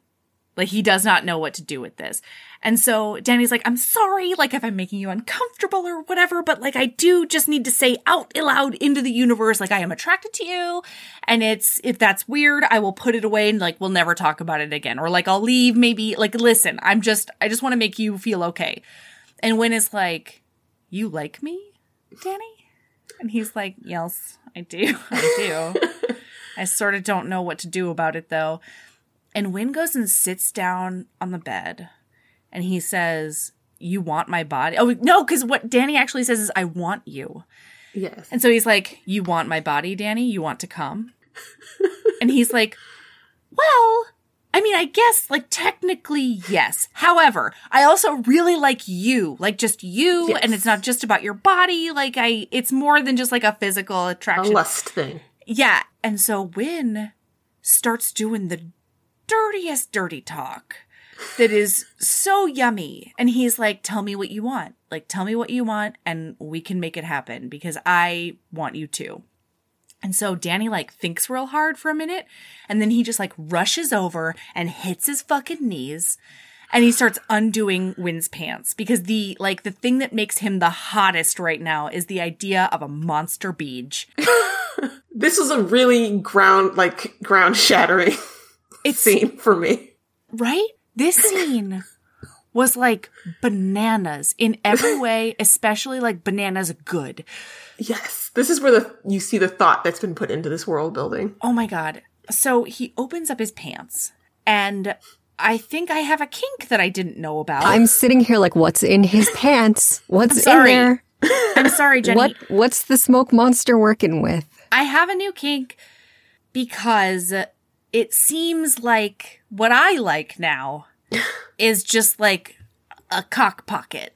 Like he does not know what to do with this. And so Danny's like, I'm sorry, like if I'm making you uncomfortable or whatever, but like I do just need to say out loud into the universe, like I am attracted to you. And it's, if that's weird, I will put it away and like we'll never talk about it again. Or like I'll leave maybe, like listen, I'm just, I just want to make you feel okay. And Win is like, You like me, Danny? And he's like, Yes, I do. I do. I sort of don't know what to do about it though. And Win goes and sits down on the bed and he says, You want my body? Oh, no, because what Danny actually says is, I want you. Yes. And so he's like, You want my body, Danny? You want to come? and he's like, Well, I mean, I guess, like, technically, yes. However, I also really like you, like, just you, Yes. and it's not just about your body. Like, I, it's more than just like a physical a attraction. lust thing. Yeah. And so Win starts doing the dirtiest dirty talk that is so yummy. And he's like, Tell me what you want. Like, tell me what you want, and we can make it happen because I want you to. And so Danny like thinks real hard for a minute, and then he just like rushes over and hits his fucking knees. And he starts undoing Win's pants because the like the thing that makes him the hottest right now is the idea of a monster beach. This was a really ground like ground shattering It's scene for me. right? This scene was like bananas in every way, especially like bananas good. Yes. This is where the you see the thought that's been put into this world building. Oh my god. So he opens up his pants and I think I have a kink that I didn't know about. I'm sitting here like, what's in his pants? What's in there? I'm sorry, Jenny. What What's the smoke monster working with? I have a new kink because it seems like what I like now is just like a cock pocket.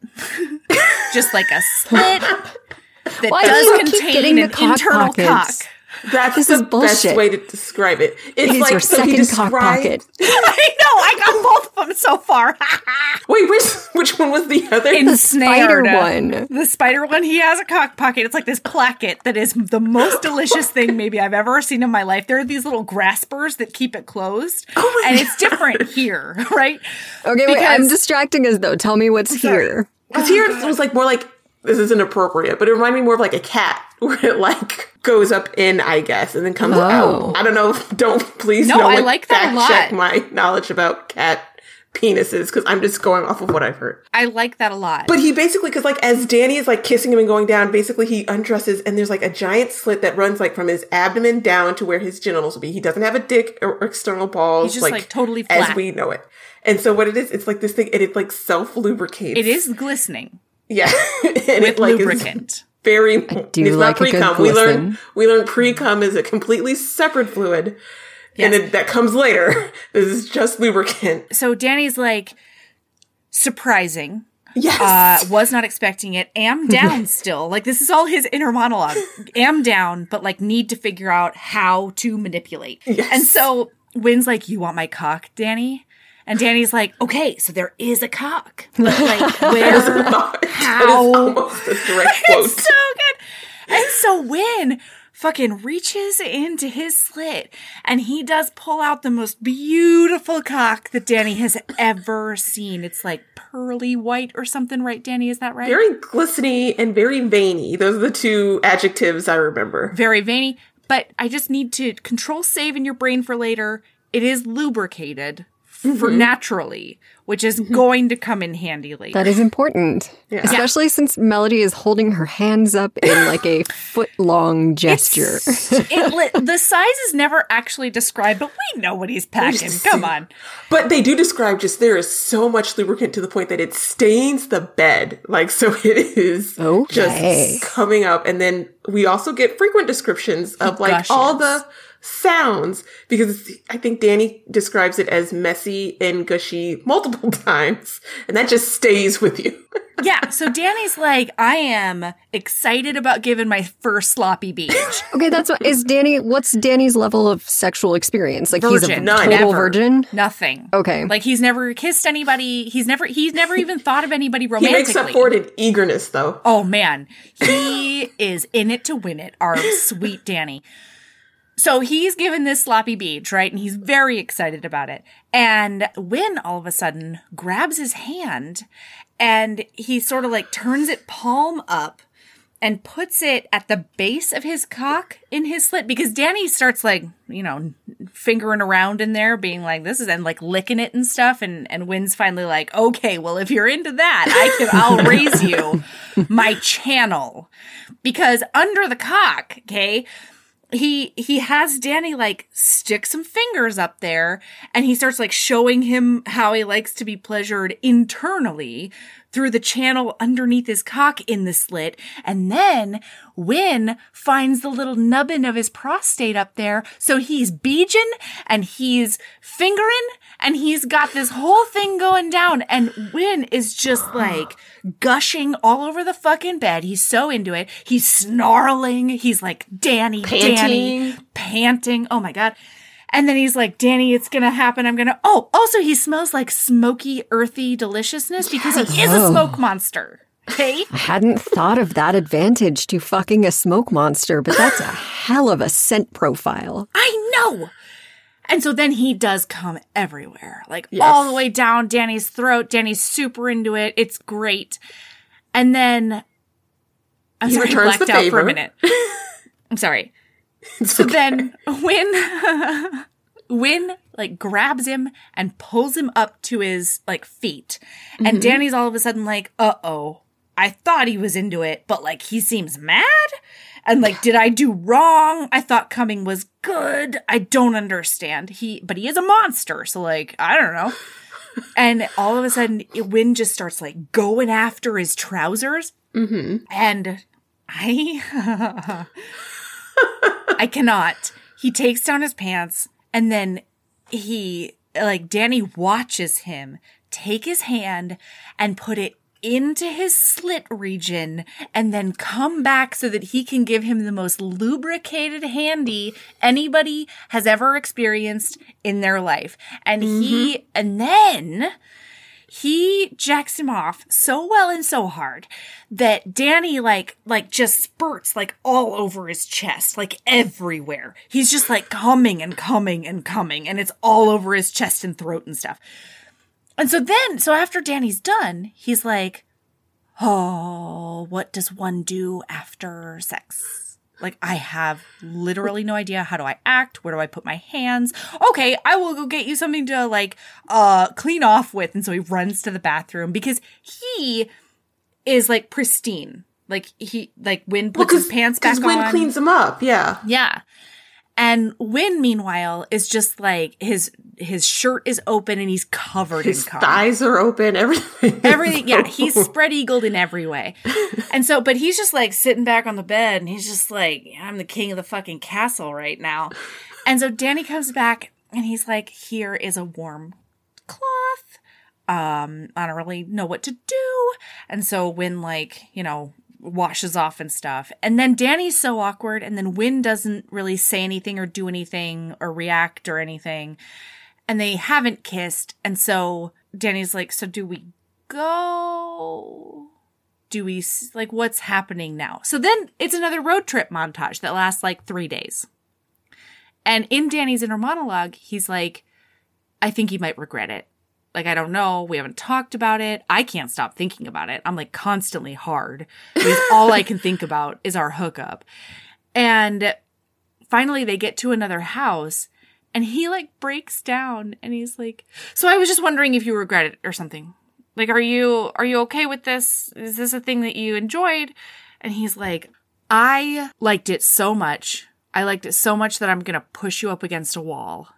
just like a slit that Why do does you contain an internal pockets? cock. That's This the is bullshit. best way to describe it. It's It is like your so he second cock pocket. I know, I got both of them so far. Wait, which which one was the other? The spider one. The spider one, he has a cock pocket. It's like this placket that is the most delicious thing maybe I've ever seen in my life. There are these little graspers that keep it closed. Oh my and it's different here, right? Okay, wait, I'm distracting us though. Tell me what's here. Because here it was like more like this isn't appropriate, but it reminded me more of like a cat where it like goes up in, I guess, and then comes Oh. out. I don't know. Don't please No, no I like that a fact check lot. my knowledge about cat penises because I'm just going off of what I've heard. I like that a lot. But he basically, because like as Danny is like kissing him and going down, basically he undresses and there's like a giant slit that runs like from his abdomen down to where his genitals will be. He doesn't have a dick or external balls. He's just, like, totally flat. as we know it. And so what it is, it's like this thing, and it like self lubricates. it is glistening yeah, and with it like is lubricant. very. do it's like not a good pre cum. We learn we learn pre cum is a completely separate fluid, and it, that comes later. this is just lubricant. So Danny's like surprising. Yes. Uh, was not expecting it. Am down still. Like this is all his inner monologue. Am down, but like need to figure out how to manipulate. Yes. And so Win's like, "You want my cock, Danny?" And Danny's like, "Okay, so there is a cock, like where? how?" almost a direct quote. It's so good. And so Win fucking reaches into his slit and he does pull out the most beautiful cock that Danny has ever seen. It's like pearly white or something, right, Danny? Is that right? very glistening and very veiny. Those are the two adjectives I remember. Very veiny. But I just need to control save in your brain for later. It is lubricated for mm-hmm. naturally, which is mm-hmm. going to come in handy later. That is important. Especially since Melody is holding her hands up in like a foot long gesture. it li- the size is never actually described, but we know what he's packing. Come on. But they do describe just there is so much lubricant to the point that it stains the bed. Like, so it is Okay. just coming up. And then we also get frequent descriptions of like gushes. all the sounds because I think Danny describes it as messy and gushy multiple times. And that just stays with you. Yeah, so Danny's like, I am excited about giving my first sloppy beach. Okay, that's what is Danny. What's Danny's level of sexual experience? Like he's a None. total Never. virgin. Nothing. Okay. Like he's never kissed anybody. He's never he's never even thought of anybody He romantically. makes up for it in eagerness though. Oh man, he is in it to win it, our sweet Danny. So he's given this sloppy beach, right? And he's very excited about it. And Win all of a sudden grabs his hand and he sort of like turns it palm up and puts it at the base of his cock in his slit because Danny starts like, you know, fingering around in there, being like, this is, and like licking it and stuff. And, and Win's finally like, okay, well, if you're into that, I can, I'll raise you my channel because under the cock, okay, he he has Danny like stick some fingers up there and he starts like showing him how he likes to be pleasured internally through the channel underneath his cock in the slit. And then Win finds the little nubbin of his prostate up there so he's beejing and he's fingering and he's got this whole thing going down and Win is just like gushing all over the fucking bed he's so into it he's snarling he's like Danny Danny Panting. panting. Oh my God. And then he's like, Danny, it's gonna happen. I'm gonna. Oh, also, he smells like smoky, earthy deliciousness because he is a smoke monster. Okay? I hadn't thought of that advantage to fucking a smoke monster, but that's a hell of a scent profile. I know. And so then he does come everywhere, like Yes. all the way down Danny's throat. Danny's super into it. It's great. And then I'm He sorry, I returns the blacked out for a minute. I'm sorry. So then Win Win like grabs him and pulls him up to his like feet. And Danny's all of a sudden like, uh oh. I thought he was into it, but like he seems mad. And like, did I do wrong? I thought coming was good. I don't understand. He, but he is a monster. So like, I don't know. And all of a sudden, Win just starts like going after his trousers. Mm-hmm. And I, I cannot. He takes down his pants and then he, like, Danny watches him take his hand and put it into his slit region and then come back so that he can give him the most lubricated handy anybody has ever experienced in their life. And he, mm-hmm. and then he jacks him off so well and so hard that Danny like like just spurts like all over his chest, like everywhere. He's just like coming and coming and coming, and it's all over his chest and throat and stuff. And so then, so after Danny's done, he's like, "Oh, what does one do after sex?" Like I have literally no idea how do I act? Where do I put my hands? Okay, I will go get you something to like uh clean off with. And so he runs to the bathroom because he is like pristine. Like he like Win puts his pants back Win on. cleans him up. Yeah. Yeah. And Win, meanwhile, is just like his his shirt is open and he's covered His in cum. thighs are open. Everything. Everything, yeah, he's spread eagled in every way. And so, but he's just like sitting back on the bed and he's just like, I'm the king of the fucking castle right now. And so Danny comes back and he's like, here is a warm cloth. Um, I don't really know what to do. And so Win like, you know, washes off and stuff. And then Danny's so awkward and then Win doesn't really say anything or do anything or react or anything. And they haven't kissed. And so Danny's like, so do we go? Do we, like, what's happening now? So then it's another road trip montage that lasts like three days. And in Danny's inner monologue, he's like, I think he might regret it. Like, I don't know. We haven't talked about it. I can't stop thinking about it. I'm like constantly hard because all I can think about is our hookup. And finally, they get to another house and he like breaks down and he's like, So I was just wondering if you regret it or something. Like, are you, are you okay with this? Is this a thing that you enjoyed? And he's like, I liked it so much. I liked it so much that I'm going to push you up against a wall.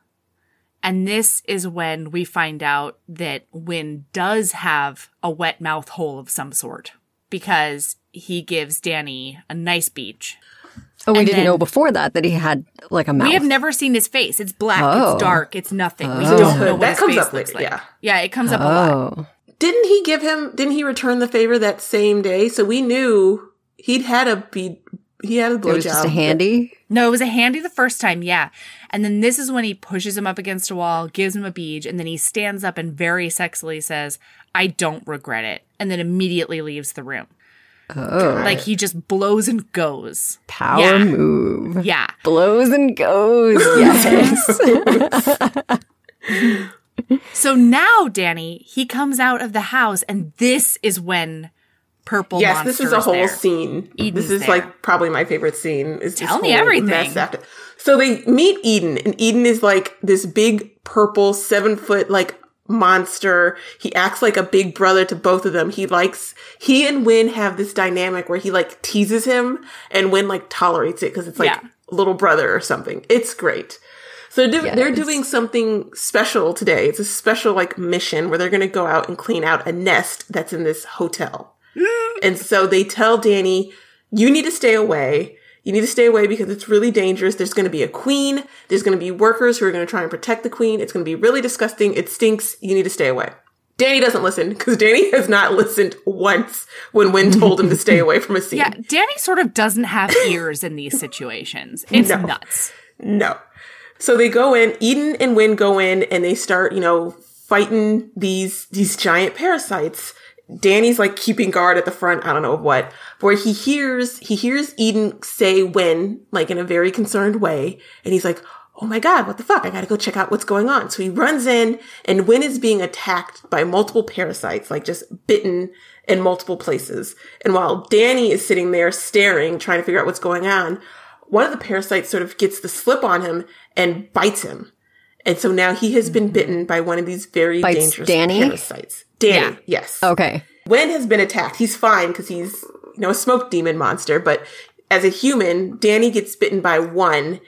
And this is when we find out that Win does have a wet mouth hole of some sort because he gives Danny a nice beach. Oh, we And didn't then- know before that that he had like a mouth. We have never seen his face. It's black. Oh. It's dark. It's nothing. We Oh. don't know what That his comes face up looks later, like. yeah. yeah, it comes up a lot. Oh, Didn't he give him? Didn't he return the favor that same day? So we knew he'd had a be. He had a it was just a handy. No, it was a handy the first time, yeah. And then this is when he pushes him up against a wall, gives him a beach, and then he stands up and very sexily says, I don't regret it. And then immediately leaves the room. Oh, Like he just blows and goes. power yeah. move. Yeah. Blows and goes. Yes. So now, Danny, he comes out of the house, and this is when Purple Yes, this is a whole there. scene. Eden's this is there. like probably my favorite scene. Is Tell me everything. After. So they meet Eden, and Eden is like this big purple seven foot like monster. He acts like a big brother to both of them. He likes he and Win have this dynamic where he like teases him, and Win like tolerates it because it's like Yeah. little brother or something. It's great. So do, they're doing something special today. It's a special like mission where they're going to go out and clean out a nest that's in this hotel. and so they tell Danny, "You need to stay away. You need to stay away because it's really dangerous. There's going to be a queen. There's going to be workers who are going to try and protect the queen. It's going to be really disgusting. It stinks. You need to stay away." Danny doesn't listen because Danny has not listened once when Win told him to stay away from a scene. Yeah, Danny sort of doesn't have ears in these situations. It's No. nuts. No. So they go in, Eden and Win go in and they start, you know, fighting these these giant parasites. Danny's like keeping guard at the front, I don't know what, where he hears he hears Eden say Win, like in a very concerned way, and he's like, Oh my god, what the fuck? I gotta go check out what's going on. So he runs in and Win is being attacked by multiple parasites, like just bitten in multiple places. And while Danny is sitting there staring, trying to figure out what's going on, one of the parasites sort of gets the slip on him and bites him. And so now he has been mm-hmm. bitten by one of these very Bites dangerous Danny? parasites. Danny, Yeah. yes. okay. Win has been attacked. He's fine because he's, you know, a smoke demon monster. But as a human, Danny gets bitten by one,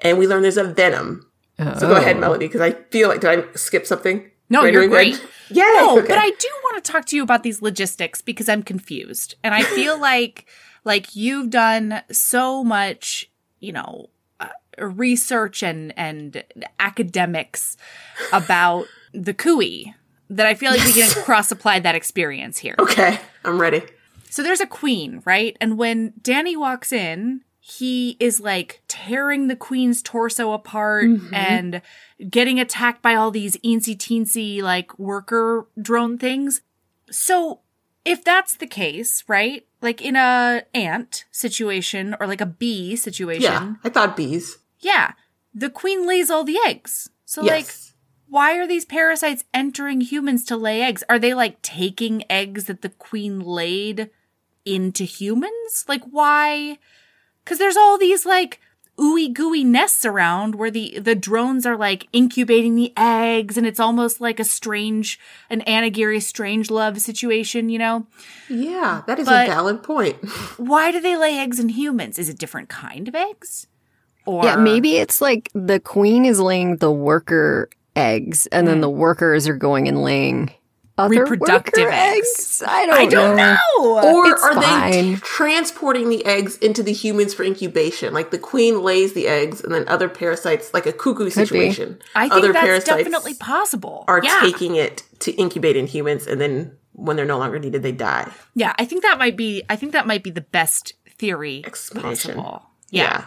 and we learn there's a venom. So go ahead, Melody, because I feel like, did I skip something? No, Am I you're doing great. Yeah, No, okay. but I do want to talk to you about these logistics because I'm confused. And I feel like like you've done so much, you know, uh, research and and academics about the cooey that I feel like we can cross apply that experience here. Okay, I'm ready. So there's a queen, right? And when Danny walks in, he is like tearing the queen's torso apart mm-hmm. and getting attacked by all these eensy teensy like worker drone things. So if that's the case, right? Like in a ant situation or like a bee situation, Yeah, I thought bees. yeah, the queen lays all the eggs. So like Yes. Why are these parasites entering humans to lay eggs? Are they like taking eggs that the queen laid into humans? Like why Cause there's all these like ooey gooey nests around where the, the drones are like incubating the eggs and it's almost like a strange, an Anagiri strange love situation, you know? Yeah, that is But- a valid point. Why do they lay eggs in humans? Is it different kind of eggs? Or Yeah, maybe it's like the queen is laying the worker eggs, and then the mm. workers are going and laying other Reproductive worker eggs. I don't, I don't know. Or It's are they t- transporting the eggs into the humans for incubation? Like the queen lays the eggs, and then other parasites, like a cuckoo be. situation, I think other that's parasites definitely possible. are yeah. taking it to incubate in humans, and then when they're no longer needed, they die. Yeah, I think that might be I think that might be the best theory Explanation. possible. Yeah.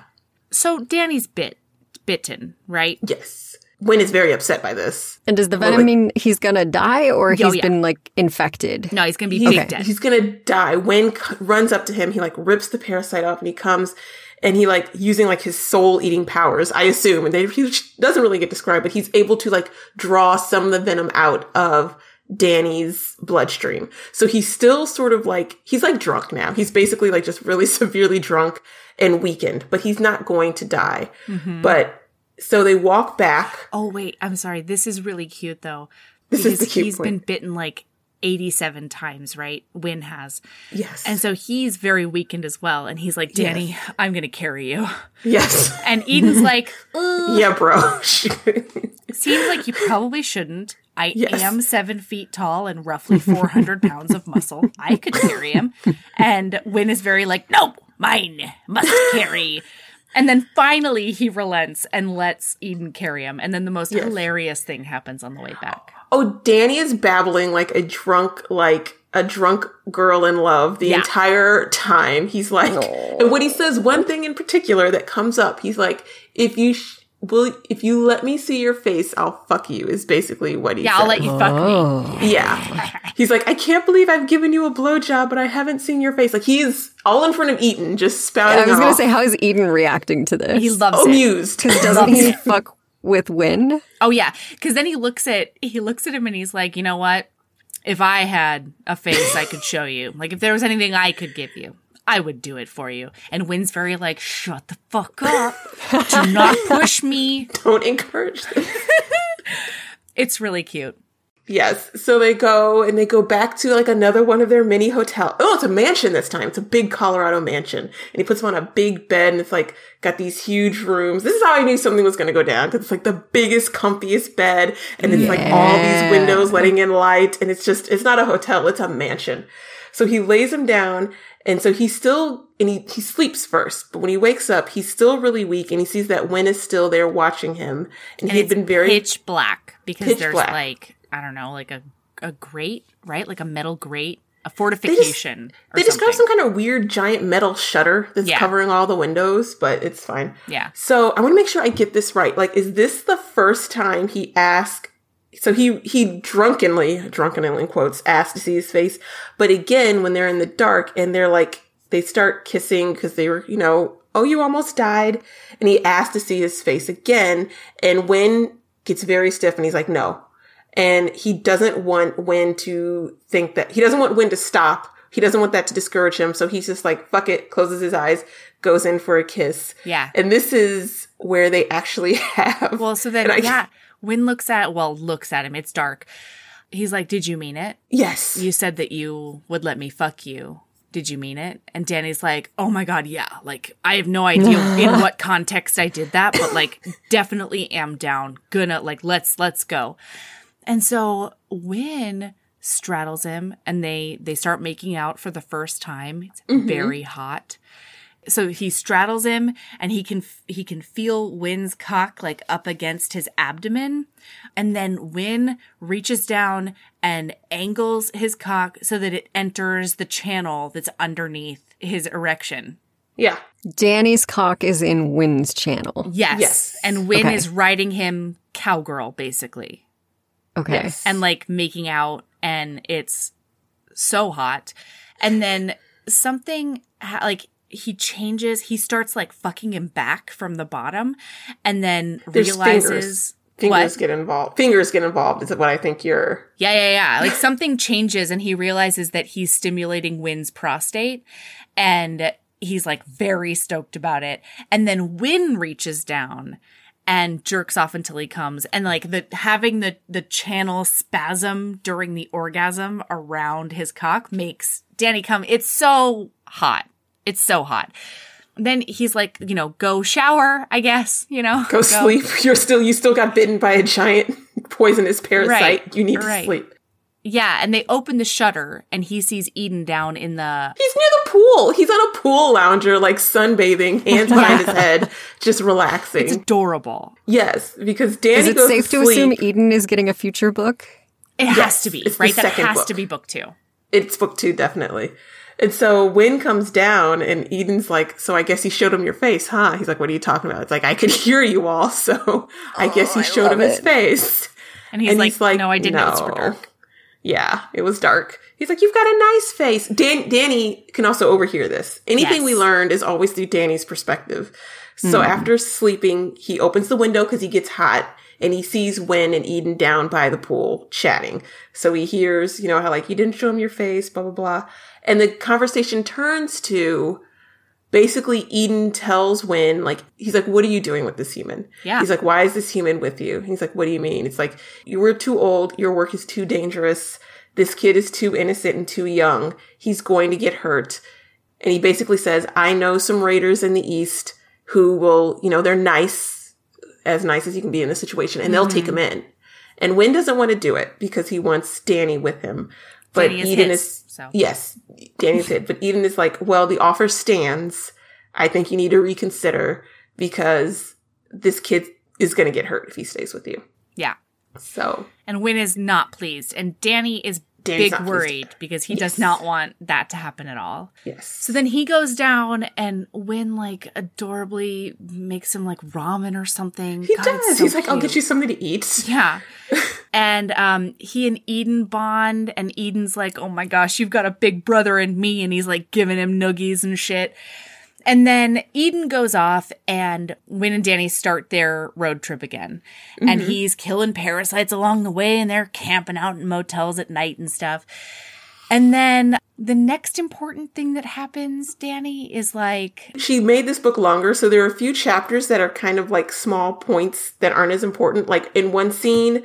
So Danny's bit bitten, right? Yes. Win is very upset by this. And does the venom like- mean he's gonna die or Oh, he's yeah. been like infected? No, he's gonna be He's, big dead. he's gonna die. Wynn c- runs up to him. He like rips the parasite off, and he comes, and he like using like his soul eating powers. I assume, and they, he doesn't really get described, but he's able to like draw some of the venom out of Danny's bloodstream. So he's still sort of like he's like drunk now. He's basically like just really severely drunk and weakened, but he's not going to die. Mm-hmm. But so they walk back. Oh wait, I'm sorry. This is really cute though. This is because the cute he's point. been bitten like 87 times, right? Win has. Yes. And so he's very weakened as well. And he's like, Danny, I'm going to carry you. yes. And Eden's like, "Ugh, Yeah, bro. seems like you probably shouldn't. I Yes. am seven feet tall and roughly 400 pounds of muscle. I could carry him. And Win is very like, no, mine must carry. And then finally he relents and lets Eden carry him. And then the most hilarious thing happens on the way back. Oh, Danny is babbling like a drunk, like a drunk girl in love the Yeah. entire time. He's like, and when he says one thing in particular that comes up, he's like, if you sh- will, if you let me see your face, I'll fuck you is basically what he Yeah, said. I'll let you fuck me. Oh. Yeah. He's like, I can't believe I've given you a blowjob, but I haven't seen your face. Like he's all in front of Eden, just spouting I was gonna off, say, how is Eden reacting to this? He loves it. amused. Cuz doesn't he fuck with Win? Oh yeah, because then he looks at he looks at him and he's like, you know what? If I had a face, I could show you. Like if there was anything I could give you, I would do it for you. And Win's very like, shut the fuck up. Do not push me. Don't encourage this. It's really cute. Yes. So they go and they go back to like another one of their mini hotel. Oh, it's a mansion this time. It's a big Colorado mansion. And he puts them on a big bed and it's like got these huge rooms. This is how I knew something was going to go down because it's like the biggest, comfiest bed. And it's like all these windows letting in light. And it's just, it's not a hotel. It's a mansion. So he lays him down. And so he's still, and he, he sleeps first, but when he wakes up, he's still really weak and he sees that Win is still there watching him. And, he had been very, pitch black because Pitch there's black. like I don't know, like a a grate, right? Like a metal grate, a fortification. They or describe some kind of weird giant metal shutter that's Yeah. covering all the windows, but it's fine. Yeah. So I want to make sure I get this right. Like, is this the first time he asked? So he he drunkenly, drunkenly in quotes, asked to see his face. But again, when they're in the dark and they're like, they start kissing because they were, you know, oh, you almost died, and he asked to see his face again. And Win gets very stiff, and he's like, no. And he doesn't want Win to think that he doesn't want Win to stop. He doesn't want that to discourage him. So he's just like, fuck it, closes his eyes, goes in for a kiss. Yeah. And this is where they actually have. Well, so then yeah, Win looks at well, looks at him. It's dark. He's like, "Did you mean it? Yes. You said that you would let me fuck you. Did you mean it?" And Danny's like, "Oh my god, yeah. Like I have no idea in what context I did that, but like definitely am down. Gonna like let's let's go." And so Win straddles him and they they start making out for the first time. It's mm-hmm. very hot. So he straddles him and he can he can feel Win's cock like up against his abdomen. And then Win reaches down and angles his cock so that it enters the channel that's underneath his erection. yeah. Danny's cock is in Win's channel. Yes. Yes. And Win Okay. is riding him cowgirl, basically. Okay. Yes. and like making out and it's so hot and then something like he changes he starts like fucking him back from the bottom and then There's realizes fingers. Fingers what get involved. Fingers get involved is what I think you're. yeah yeah yeah like something changes and he realizes that he's stimulating Win's prostate and he's like very stoked about it. And then Win reaches down and jerks off until he comes and like the having the the channel spasm during the orgasm around his cock makes Danny come it's so hot it's so hot then he's like you know go shower I guess you know Go, sleep. You're still you still got bitten by a giant poisonous parasite. Right, You need to right. sleep. yeah and they open the shutter and he sees Eden down in the He's near the pool. He's on a pool lounger, like sunbathing, hands behind his head, just relaxing. it's adorable yes, because Danny Is it goes safe to sleep. assume Eden is getting a future book? it has to be it's the right that second has book. to be book two It's book two, definitely. And so Win comes down, and Eden's like, "So I guess he showed him your face, huh?" He's like, "What are you talking about?" It's like I could hear you all, so I oh, guess he I showed him love his face. and he's, and like, he's like, no I didn't know it's for "No." dark Yeah, it was dark. He's like, "You've got a nice face." Dan- Danny can also overhear this. Anything we learned is always through Danny's perspective. So hmm. after sleeping, he opens the window because he gets hot, and he sees Win and Eden down by the pool chatting. So he hears, you know, how like you didn't show him your face, blah blah blah, and the conversation turns to basically Eden tells Win, like, he's like, what are you doing with this human? Yeah. He's like, why is this human with you? He's like, what do you mean? It's like, you were too old. Your work is too dangerous. This kid is too innocent and too young. He's going to get hurt. And he basically says, I know some raiders in the East who will, you know, they're nice, as nice as you can be in this situation, and they'll take mm-hmm. him in. And Win doesn't want to do it because he wants Danny with him. But Danny is Eden his, is, so. yes, Danny said. But Eden is like, well, the offer stands. I think you need to reconsider because this kid is going to get hurt if he stays with you. yeah So And Win is not pleased. And Danny is Danny's big pleased. worried because he does not want that to happen at all. yes, So then he goes down and Win like adorably makes him like ramen or something. he God, does. so He's like, I'll get you something to eat. Yeah. and um he and Eden bond and Eden's like, "Oh my gosh, you've got a big brother in me." And he's like giving him noogies and shit. And then Eden goes off and Win and Danny start their road trip again. And he's killing parasites along the way and they're camping out in motels at night and stuff. And then the next important thing that happens, Danny, is like She made this book longer, so there are a few chapters that are kind of like small points that aren't as important. Like in one scene,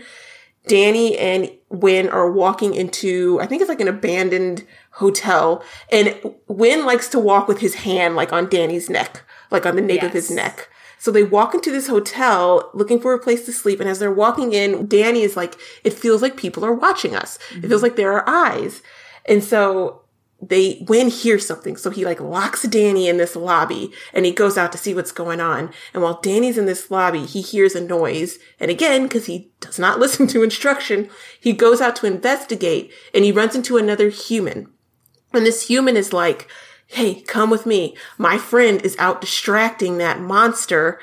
Danny and Win are walking into, I think it's like an abandoned hotel, and Win likes to walk with his hand like on Danny's neck, like on the nape of his neck. So they walk into this hotel looking for a place to sleep. And as they're walking in, Danny is like, it feels like people are watching us. It feels mm-hmm. like there are eyes. And so they, Win hears something. So he like locks Danny in this lobby and he goes out to see what's going on. And while Danny's in this lobby, he hears a noise. And again, cause he does not listen to instruction, he goes out to investigate and he runs into another human. And this human is like, Hey, come with me. My friend is out distracting that monster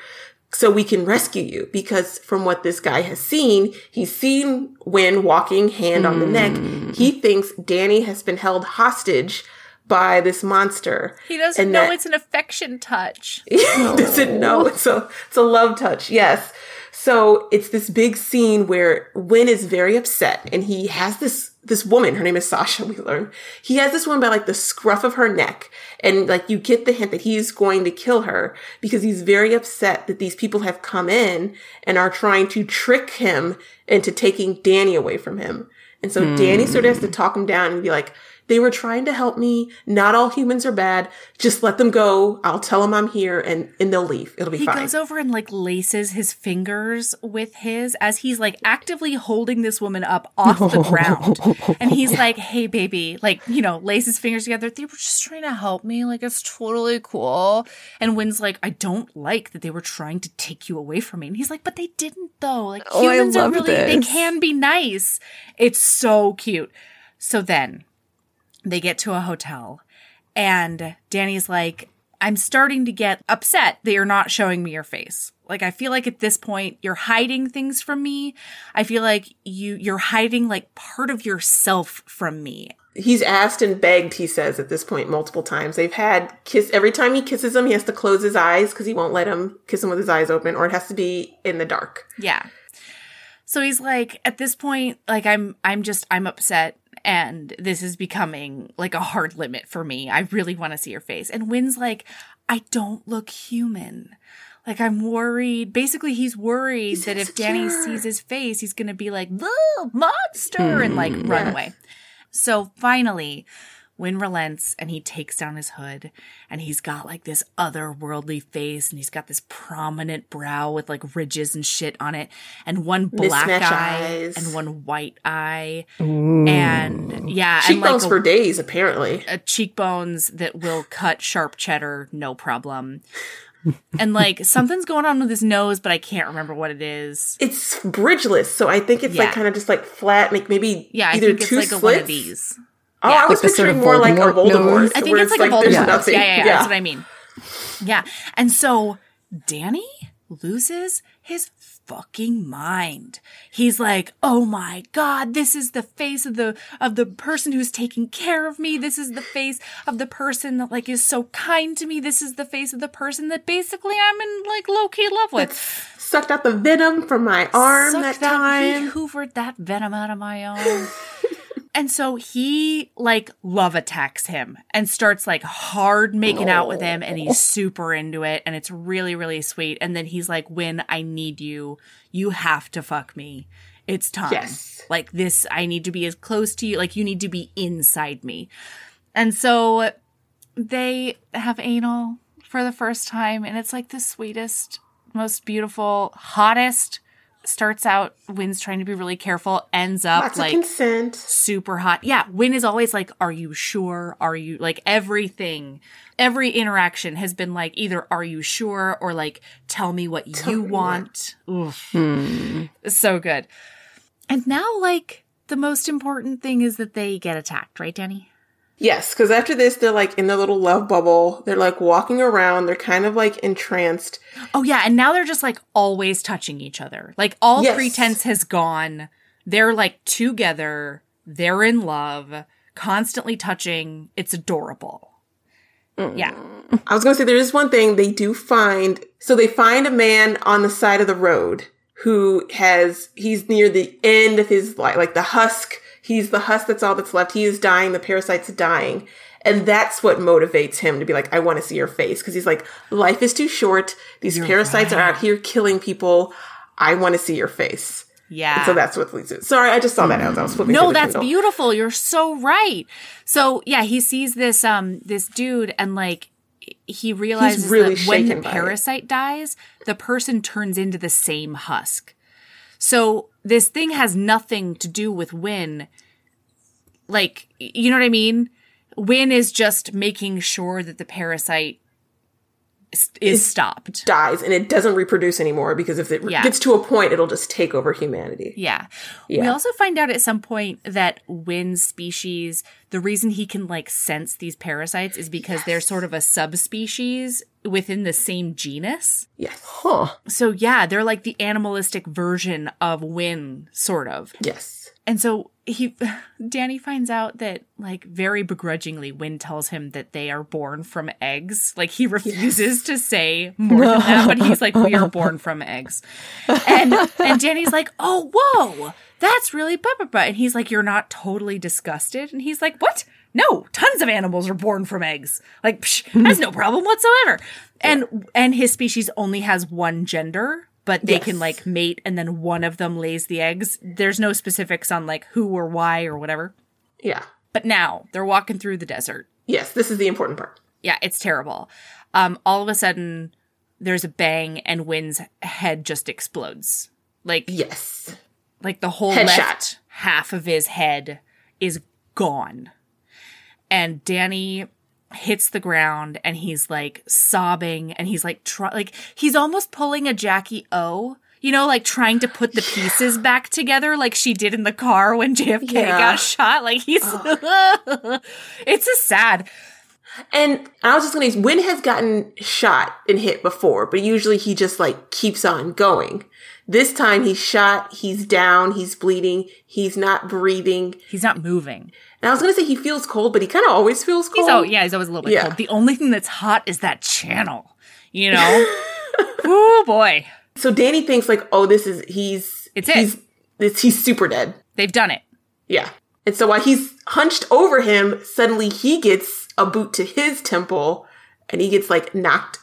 so we can rescue you. Because from what this guy has seen, he's seen Win walking hand on the neck. Hmm. He thinks Danny has been held hostage by this monster. he doesn't And know that- it's an affection touch. he doesn't know. It's a, it's a love touch. Yes. So it's this big scene where Win is very upset and he has this, this woman, her name is Sasha, we learn. He has this woman by like the scruff of her neck. And like you get the hint that he's going to kill her because he's very upset that these people have come in and are trying to trick him into taking Danny away from him. And so Danny sort of has to hmm. talk him down and be like, they were trying to help me. Not all humans are bad. Just let them go. I'll tell them I'm here and, and they'll leave. It'll be He fine. goes over and like laces his fingers with his as he's like actively holding this woman up off the ground. And he's like, hey, baby, like, you know, lace his fingers together. They were just trying to help me. Like, it's totally cool. And Win's like, I don't like that they were trying to take you away from me. And he's like, but they didn't though. Like, Oh, humans are love really, they can be nice. It's so cute. So then they get to a hotel and Danny's like, I'm starting to get upset that you're not showing me your face. Like I feel like at this point you're hiding things from me. I feel like you you're hiding like part of yourself from me. He's asked and begged, he says at this point multiple times. They've had kiss every time he kisses him, he has to close his eyes because he won't let him kiss him with his eyes open, or it has to be in the dark. Yeah. So he's like at this point like I'm I'm just I'm upset and this is becoming like a hard limit for me. I really want to see your face. And Win's like, I don't look human. Like I'm worried. Basically, he's worried He's that if Danny sees his face, he's gonna be like, "The monster," and like run Yes. away. So finally, Win relents and he takes down his hood and he's got like this otherworldly face and he's got this prominent brow with like ridges and shit on it and one black Mismatch eye eyes. and one white eye Ooh. and yeah Cheekbones and for days, apparently. a, a cheekbones that will cut sharp cheddar no problem. and like something's going on with his nose, but I can't remember what it is. It's bridgeless, so I think it's Yeah. like kind of just like flat, like maybe Yeah, I either think it's two like a slits. One of these. Oh, Yeah. I was Like the sort picturing of more like a Voldemort Voldemort. nose. I think where it's like a there's Voldemort. Yeah. Yeah, yeah, yeah, That's what I mean. Yeah. And so Danny loses his fucking mind. He's like, "Oh my god, this is the face of the of the person who's taking care of me. This is the face of the person that like is so kind to me. This is the face of the person that basically I'm in like low key love with." Sucked out the venom from my arm Suck that, He hoovered that venom out of my arm. and so he like love attacks him and starts like hard making out with him and he's super into it and it's really really sweet. And then he's like when i need you you have to fuck me. It's time. Yes. like this i need to be as close to you like you need to be inside me. And so they have anal for the first time and it's like the sweetest most beautiful hottest starts out Win's trying to be really careful ends up Lots like consent. super hot. Yeah Win is always like are you sure? Are you like everything every interaction has been like either are you sure? or like tell me what Tell you me want. Oof. Hmm. so good. And now like the most important thing is that they get attacked right Danny Yes, because after this, they're like in their little love bubble. They're like walking around. They're kind of like entranced. Oh yeah, and now they're just like always touching each other. Like all Yes. pretense has gone. They're like together. They're in love, constantly touching. It's adorable. Mm. Yeah. I was going to say there is one thing they do find. So they find a man on the side of the road who has, he's near the end of his life, like the husk. He's the husk that's all that's left. He is dying. The parasite's dying. And that's what motivates him to be like, I want to see your face. Cause he's like, life is too short. These parasites are out here killing people. I want to see your face. Yeah. And so that's what leads it. Sorry, I just saw that as I was flipping no, that's Kindle. beautiful. You're so right. So yeah, he sees this um this dude and like he realizes really that when the by it. parasite dies, the person turns into the same husk. So this thing has nothing to do with Win. Like, you know what I mean? Win is just making sure that the parasite is, is stopped. dies and it doesn't reproduce anymore because if it Yeah. gets to a point, it'll just take over humanity. Yeah. We also find out at some point that Win's species, the reason he can like sense these parasites is because they're sort of a subspecies within the same genus. Yes. Huh. So yeah, they're like the animalistic version of Win, sort of. Yes. And so he, Danny finds out that like very begrudgingly, Win tells him that they are born from eggs. Like he refuses to say more than that, but he's like, we are born from eggs. And and Danny's like, oh whoa, that's really blah blah blah. And he's like, you're not totally disgusted. And he's like, what? No, tons of animals are born from eggs. Like, psh, that's no problem whatsoever. And and his species only has one gender, but they can like mate and then one of them lays the eggs. There's no specifics on like who or why or whatever. Yeah. But now they're walking through the desert. Yes. This is the important part. Yeah, it's terrible. Um, all of a sudden, there's a bang and Win's head just explodes. Like, Yes. like the whole Headshot. left half of his head is gone. And Danny hits the ground and he's like sobbing and he's like try- like he's almost pulling a Jackie O. You know, like trying to put the pieces back together like she did in the car when JFK Yeah. got shot. Like he's It's a sad. And I was just gonna say, Win has gotten shot and hit before, but usually he just like keeps on going. This time he's shot, he's down, he's bleeding, he's not breathing. He's not moving. And I was gonna say he feels cold, but he kind of always feels cold. He's oh yeah, he's always a little bit Yeah. cold. The only thing that's hot is that channel. You know? oh boy. So Danny thinks like, oh, this is he's It's it. he's this he's super dead. They've done it. Yeah. And so while he's hunched over him, suddenly he gets a boot to his temple and he gets like knocked.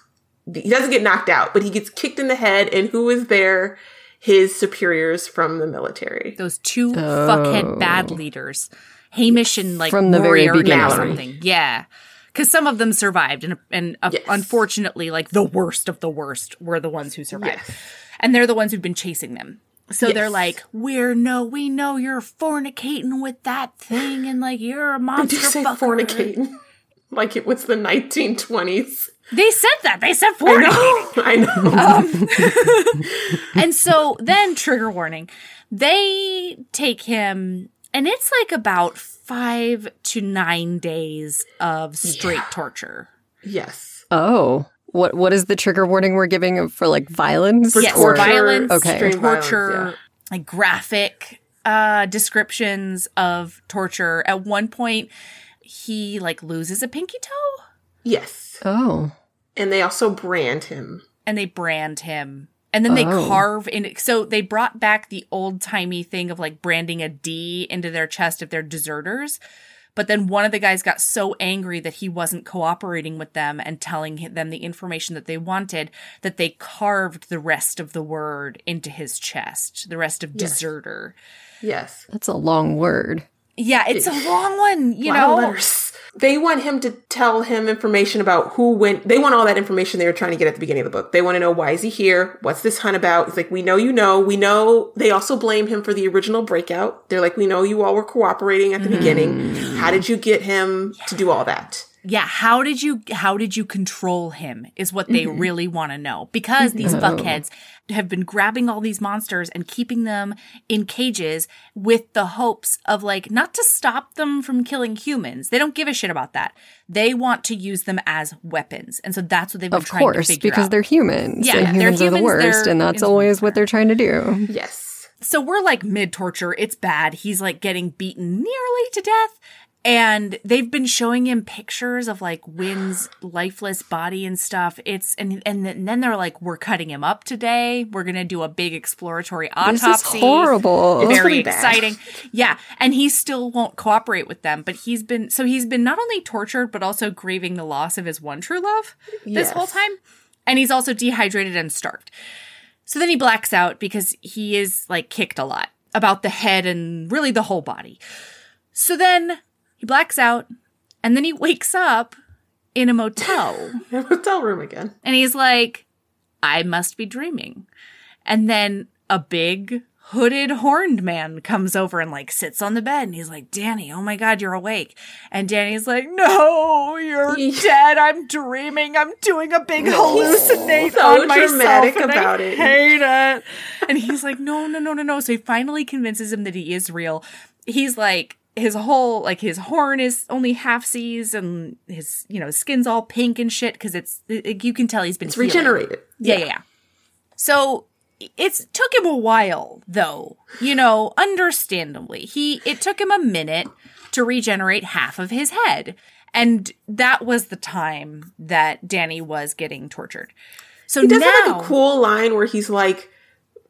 He doesn't get knocked out, but he gets kicked in the head. And who is there? His superiors from the military. Those two oh. fuckhead bad leaders, Hamish and like From the very Moriarty or something. Yeah. Because some of them survived, and and uh, Yes. unfortunately, like the worst of the worst were the ones who survived, Yes. and they're the ones who've been chasing them. So they're like, "We're no, we know you're fornicating with that thing, and like you're a Did monster you say fucker." fornicating? like it was the 1920s. They said that. They said I fornicating. know. I know. And so then, trigger warning, they take him, and it's like about five to nine days of straight torture. yes. Oh. What what is the trigger warning we're giving for like violence? For yes, torture. violence, Okay. Extreme violence, torture, like graphic uh, descriptions of torture. At one point, he like loses a pinky toe, Yes. Oh. And they also brand him. and they brand him. And then they Oh. carve in. So they brought back the old timey thing of like branding a D into their chest if they're deserters. But then one of the guys got so angry that he wasn't cooperating with them and telling them the information that they wanted that they carved the rest of the word into his chest, the rest of Yes. deserter. Yes. That's a long word. Yeah, it's a long one, you know. letters. They want him to tell him information about who went. They want all that information they were trying to get at the beginning of the book. They want to know why is he here? What's this hunt about? It's like we know you know. We know. They also blame him for the original breakout. They're like we know you all were cooperating at the beginning. Mm. How did you get him to do all that? Yeah, how did you how did you control him is what they Mm-hmm. really want to know. Because these fuckheads have been grabbing all these monsters and keeping them in cages with the hopes of like not to stop them from killing humans. They don't give a shit about that. They want to use them as weapons. And so that's what they've been Of trying to course, figure because out. they're humans. Yeah, and they're humans, are the worst, and that's always the what they're trying to do. Yes. So we're like mid torture. It's bad. He's like getting beaten nearly to death. And they've been showing him pictures of like Win's lifeless body and stuff. It's and and then they're like, "We're cutting him up today. We're gonna do a big exploratory autopsy. This autopsy." is horrible. It's Very pretty bad. exciting. Yeah, and he still won't cooperate with them. But he's been so he's been not only tortured but also grieving the loss of his one true love this Yes. whole time, and he's also dehydrated and starved. So then he blacks out because he is like kicked a lot about the head and really the whole body. So then he blacks out and then he wakes up in a motel Hotel room again. and he's like, I must be dreaming. And then a big hooded horned man comes over and like sits on the bed and he's like, Danny, oh my God, you're awake. And Danny's like, no, you're dead. I'm dreaming. I'm doing a big hallucinate so on myself. dramatic and about I it. hate it. And he's like, no, no, no, no, no. So he finally convinces him that he is real. He's like, his whole like his horn is only half seas and his you know skin's all pink and shit because it's it, you can tell he's been regenerated. Yeah, yeah, yeah. So it's took him a while though, you know, understandably. He it took him a minute to regenerate half of his head. And that was the time that Danny was getting tortured. So He does now have like a cool line where he's like,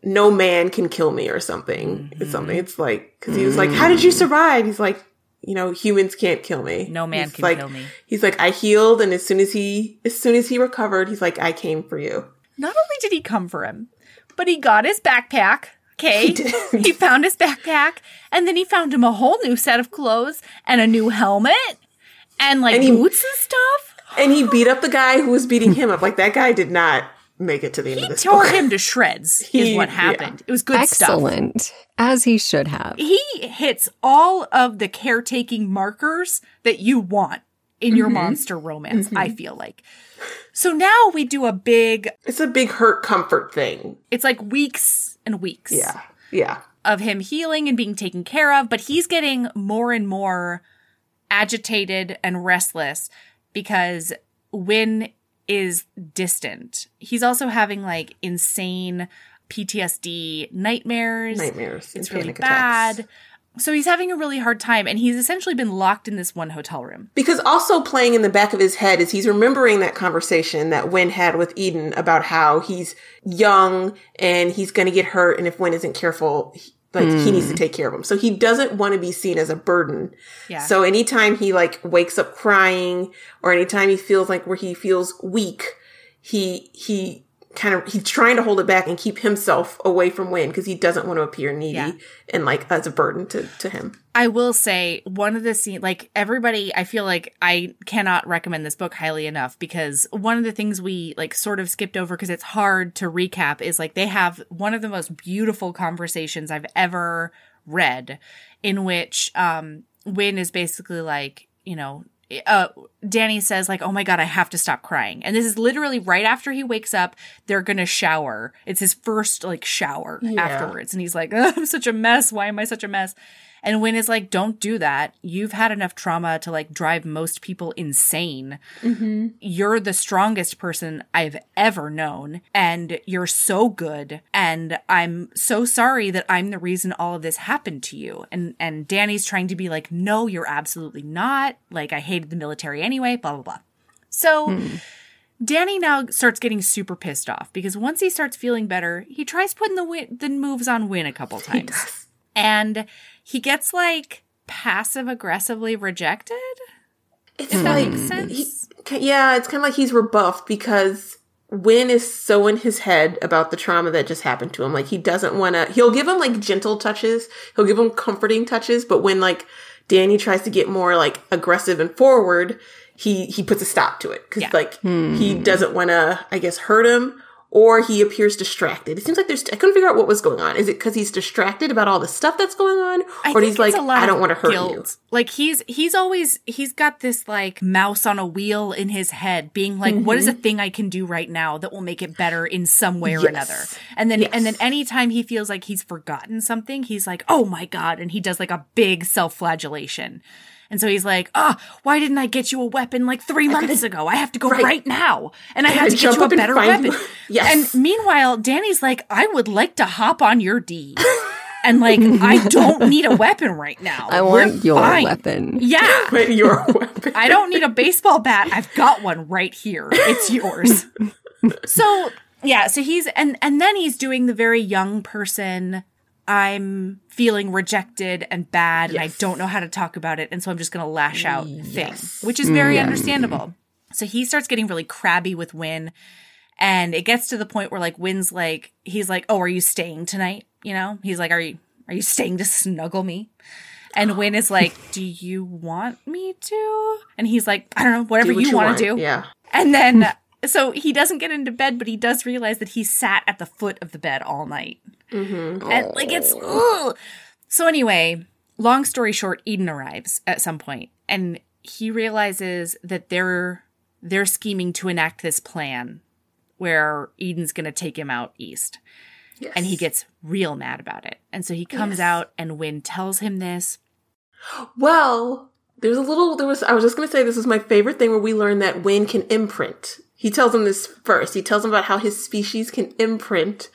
"No man can kill me" or something. Mm-hmm. It's something. It's like because he was like, "How did you survive?" He's like, "You know, humans can't kill me. No man He's can like- kill me." He's like, "I healed, and as soon as he, as soon as he recovered, he's like, I came for you." not only did he come for him, but he got his backpack. Okay. He he found his backpack and then he found him a whole new set of clothes and a new helmet and like And he- boots and stuff. And he beat up the guy who was beating him up. Like that guy did not make it to the end He of this tore book. him to shreds, is He- what yeah. happened. It was good stuff. Excellent. As he should have. He hits all of the caretaking markers that you want in your mm-hmm. monster romance, I mm-hmm. feel like. So now we do a big, It's a big hurt comfort thing. it's like weeks and weeks. Yeah, yeah. of him healing and being taken care of, but he's getting more and more agitated and restless because Win is distant. He's also having like insane PTSD nightmares. Nightmares. It's really attacks. bad. So he's having a really hard time and he's essentially been locked in this one hotel room. Because also playing in the back of his head is he's remembering that conversation that Win had with Eden about how he's young and he's going to get hurt, and if Win isn't careful, like he needs to hmm. take care of him. So he doesn't want to be seen as a burden. Yeah. So anytime he like wakes up crying or anytime he feels like where he feels weak, he he kind of he's trying to hold it back and keep himself away from Win because he doesn't want to appear needy Yeah. and like as a burden to to him. I will say one of the scenes, like everybody, I feel like I cannot recommend this book highly enough because one of the things we like sort of skipped over because it's hard to recap is like they have one of the most beautiful conversations I've ever read in which um Win is basically like, you know, uh, Danny says like, "Oh my god, I have to stop crying," and this is literally right after he wakes up. They're gonna shower. It's his first like shower Yeah. afterwards, and he's like, "Ugh, "I'm such a mess. Why am I such a mess?" And Win is like, "Don't do that. You've had enough trauma to like drive most people insane. Mm-hmm. You're the strongest person I've ever known, and you're so good. And I'm so sorry that I'm the reason all of this happened to you." And and Danny's trying to be like, "No, you're absolutely not. Like I hated the military anyway." Blah blah blah. So. Hmm. Danny now starts getting super pissed off because once he starts feeling better, he tries putting the win- the moves on Win a couple times, and he gets like passive aggressively rejected. It's If that like makes sense. he, yeah, it's kind of like he's rebuffed because Win is so in his head about the trauma that just happened to him. Like he doesn't want to. He'll give him like gentle touches. He'll give him comforting touches. But when like Danny tries to get more like aggressive and forward, he he puts a stop to it because Yeah. like he hmm. doesn't want to. I guess hurt him. Or he appears distracted. It seems like there's. I couldn't figure out what was going on. Is it because he's distracted about all the stuff that's going on, I or he's like, it's a lot I don't want to hurt guilt. you? Like he's he's always he's got this like mouse on a wheel in his head, being like, "What is mm-hmm. a thing I can do right now that will make it better in some way or Yes. another?" And then and then anytime he feels like he's forgotten something, he's like, "Oh my god!" and he does like a big self-flagellation. And so he's like, "Ah, why didn't I get you a weapon like three months ago? I have to go right, Right. now, and I have to get you a better weapon." you? Yes. And meanwhile, Danny's like, "I would like to hop on your D." And like, I don't need a weapon right now. I We're want your fine. weapon. Yeah. But your weapon. I don't need a baseball bat. I've got one right here. It's yours. so yeah, so he's and and then he's doing the very young person. I'm feeling rejected and bad, and I don't know how to talk about it, and so I'm just gonna lash out thing, which is very mm. understandable. So he starts getting really crabby with Win, and it gets to the point where like Win's like he's like, "Oh, are you staying tonight?" You know, he's like, "Are you are you staying to snuggle me?" And Win is like, "Do you want me to?" And he's like, "I don't know, whatever Do what you, want to do." Yeah. And then so he doesn't get into bed, but he does realize that he sat at the foot of the bed all night. Mm-hmm. And like it's ugh. so anyway, long story short, Eden arrives at some point and he realizes that they're they're scheming to enact this plan where Eden's gonna take him out east. Yes. And he gets real mad about it. And so he comes Yes. out and Win tells him this. Well, there's a little. There was. I was just gonna say this is my favorite thing where we learn that Wayne can imprint. He tells him this first. He tells him about how his species can imprint,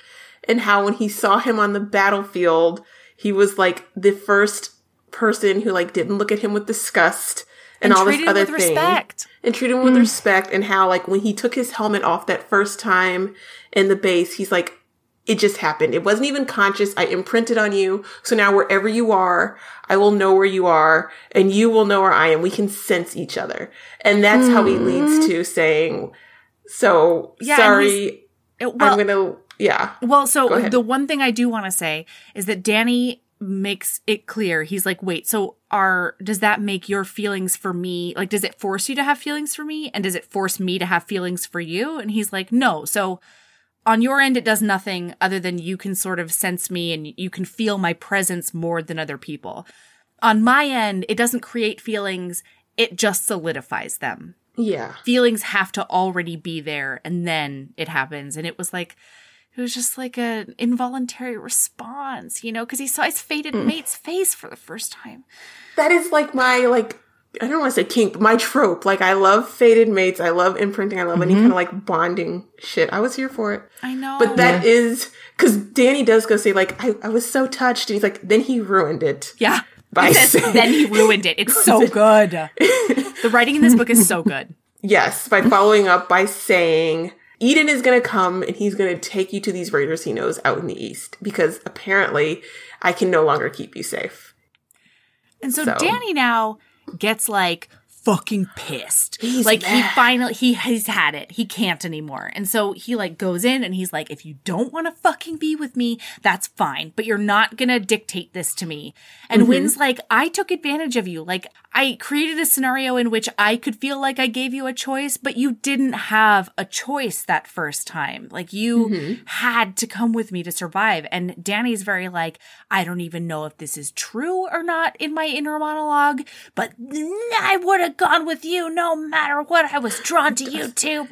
and how when he saw him on the battlefield, he was like the first person who like didn't look at him with disgust and, And all this other with thing. respect. and treat him with mm. respect and how like when he took his helmet off that first time in the base he's like it just happened. It wasn't even conscious. I imprinted on you. So now wherever you are i will know where you are and you will know where i am. We can sense each other. And that's how he leads mm. to saying so Yeah, sorry It- well, i'm gonna yeah Well, so the one thing I do want to say is that Danny makes it clear. He's like, "Wait, so are does that make your feelings for me like does it force you to have feelings for me and does it force me to have feelings for you?" And he's like, "No." So on your end it does nothing other than you can sort of sense me and you can feel my presence more than other people. On my end, it doesn't create feelings, it just solidifies them yeah feelings have to already be there and then it happens and it was like it was just like an involuntary response you know because he saw his fated mm. mate's face for the first time that is like my like I don't want to say kink, but my trope. Like I love fated mates. I love imprinting. I love any mm-hmm. kind of like bonding shit. I was here for it. i know But that is because Danny does go say like I, I was so touched, and he's like then he ruined it. yeah By says, saying- then he ruined it. It's so good. The writing in this book is so good. Yes, by following up by saying Eden is going to come and he's going to take you to these raiders he knows out in the east because apparently I can no longer keep you safe. And so, So- Danny now gets like fucking pissed. He's like he finally he has had it. He can't anymore. And so he like goes in and he's like if you don't want to fucking be with me, that's fine, but you're not going to dictate this to me. And mm-hmm. Win's like I took advantage of you. Like I created a scenario in which I could feel like I gave you a choice, but you didn't have a choice that first time. Like you mm-hmm. had to come with me to survive. And Danny's very like, I don't even know if this is true or not in my inner monologue, but I would have gone with you no matter what. I was drawn to you too.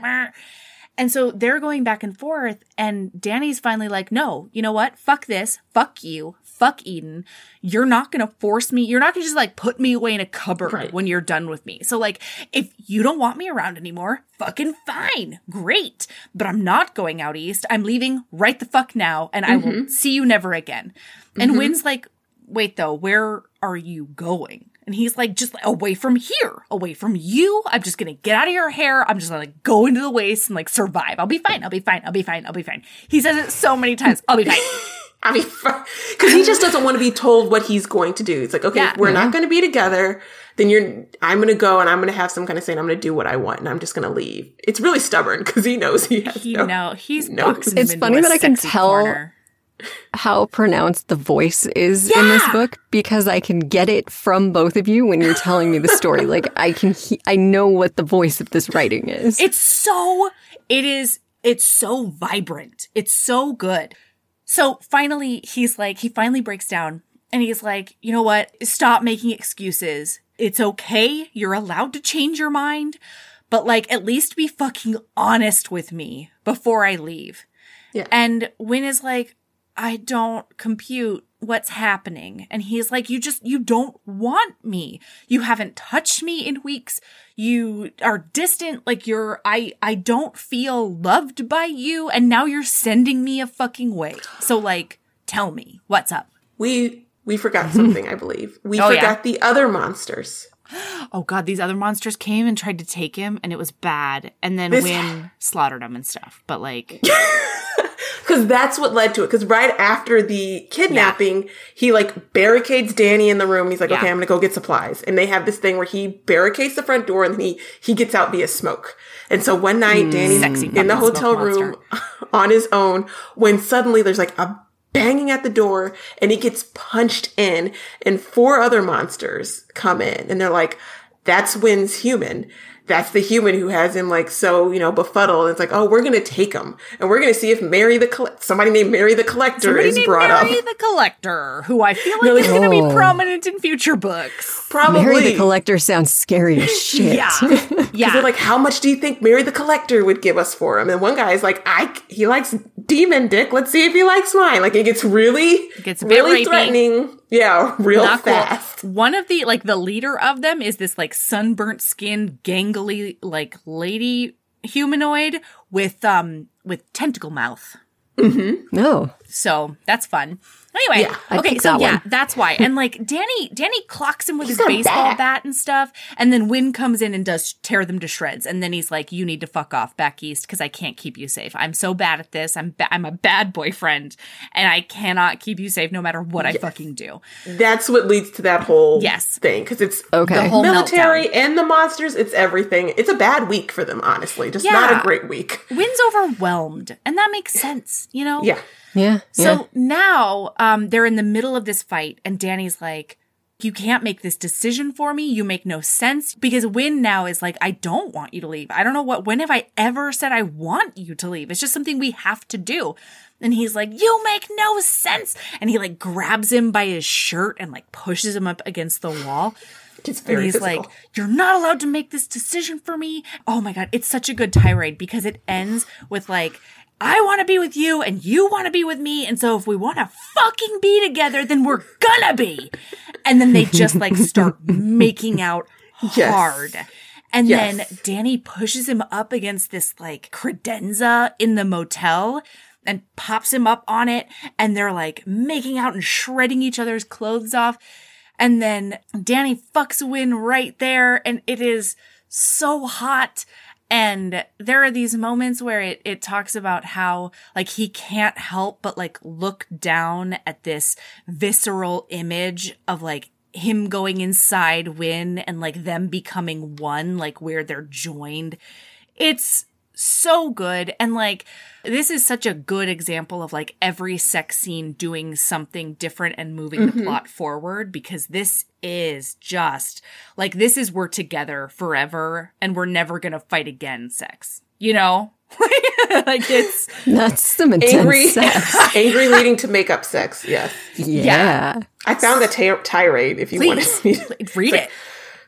And so they're going back and forth, and Danny's finally like, no, you know what? Fuck this. Fuck you. Fuck Eden. You're not going to force me. You're not going to just like put me away in a cupboard Right. when you're done with me. So, like, if you don't want me around anymore, fucking fine. Great. But I'm not going out east. I'm leaving right the fuck now, and I will mm-hmm. see you never again. And mm-hmm. Win's like, wait though, where are you going? And he's like, just away from here, away from you. I'm just gonna get out of your hair. I'm just gonna like go into the waste and like survive. I'll be fine. I'll be fine. I'll be fine. I'll be fine. He says it so many times. I'll be fine. I mean, because he just doesn't want to be told what he's going to do. It's like, okay, Yeah. we're not mm-hmm. going to be together. Then you're, I'm going to go and I'm going to have some kind of say, and I'm going to do what I want, and I'm just going to leave. It's really stubborn because he knows he has He no. know he's no. It's funny that I can tell- corner. How pronounced the voice is in this book because I can get it from both of you when you're telling me the story. like I can, he- I know what the voice of this writing is. It's so, it is, it's so vibrant. It's so good. So finally, he's like, he finally breaks down and he's like, you know what? Stop making excuses. It's okay. You're allowed to change your mind, but like, at least be fucking honest with me before I leave. Yeah. And Win is like, I don't compute what's happening. And he's like, you just, you don't want me. You haven't touched me in weeks. You are distant. Like you're, I, I don't feel loved by you. And now you're sending me a fucking way. So like, tell me what's up. We we forgot something, I believe. We Oh, yeah. forgot the other monsters. Oh God, these other monsters came and tried to take him and it was bad. And then This- Win slaughtered him and stuff. But like, Because that's what led to it. Because right after the kidnapping, he like barricades Danny in the room. He's like, Yeah. okay, I'm gonna go get supplies. And they have this thing where he barricades the front door and then he he gets out via smoke. And so one night, Danny's Mm. Sexy in the hotel room on his own when suddenly there's like a banging at the door and he gets punched in and four other monsters come in and they're like, that's Win's human. That's the human who has him like so, you know, befuddled. It's like, oh, we're gonna take him, and we're gonna see if Mary the Coll- somebody named Mary the Collector somebody is named brought Mary up. the Collector, who I feel like Really? is going to be Oh. prominent in future books. Probably. Mary the Collector sounds scary as shit. Yeah. Yeah. they're like, how much do you think Mary the Collector would give us for him? And one guy is like, I he likes demon dick. Let's see if he likes mine. Like it gets really, it gets really rapey. threatening. Yeah, real Not cool. fast. One of the like the leader of them is this like sunburnt skinned, gangly like lady humanoid with um with tentacle mouth. Mm-hmm. No. So that's fun. Anyway, Yeah, okay, so that yeah, one. that's why. And like Danny, Danny clocks him with his baseball bat. bat. and stuff, and then Win comes in and does tear them to shreds. And then he's like, "You need to fuck off back east because I can't keep you safe. I'm so bad at this. I'm ba- I'm a bad boyfriend, and I cannot keep you safe no matter what I fucking do." That's what leads to that whole Yes. thing because it's Okay. the The whole military and the monsters. It's everything. It's a bad week for them, honestly. Just not a great week. Win's overwhelmed, and that makes sense, you know. Yeah. Yeah. So yeah. now um, they're in the middle of this fight, and Danny's like, You can't make this decision for me. You make no sense. Because Win now is like, I don't want you to leave. I don't know what, when have I ever said I want you to leave? It's just something we have to do. And he's like, You make no sense. And he like grabs him by his shirt and like pushes him up against the wall. It's very And he's physical. like, You're not allowed to make this decision for me. Oh my God. It's such a good tirade because it ends with like, I want to be with you and you want to be with me. And so if we want to fucking be together, then we're gonna be. And then they just like start making out Yes. hard. And Yes. then Danny pushes him up against this like credenza in the motel and pops him up on it. And they're like making out and shredding each other's clothes off. And then Danny fucks Win right there. And it is so hot. And there are these moments where it, it talks about how like he can't help but like look down at this visceral image of like him going inside Win and like them becoming one, like where they're joined. It's so good. And like, this is such a good example of like every sex scene doing something different and moving the mm-hmm. plot forward because this is just like, this is we're together forever and we're never going to fight again sex, you know? like it's, That's some intense Angry, sex. angry leading to makeup sex. Yes, Yeah. I found the ta- tirade. If you wanted please me, to. read it.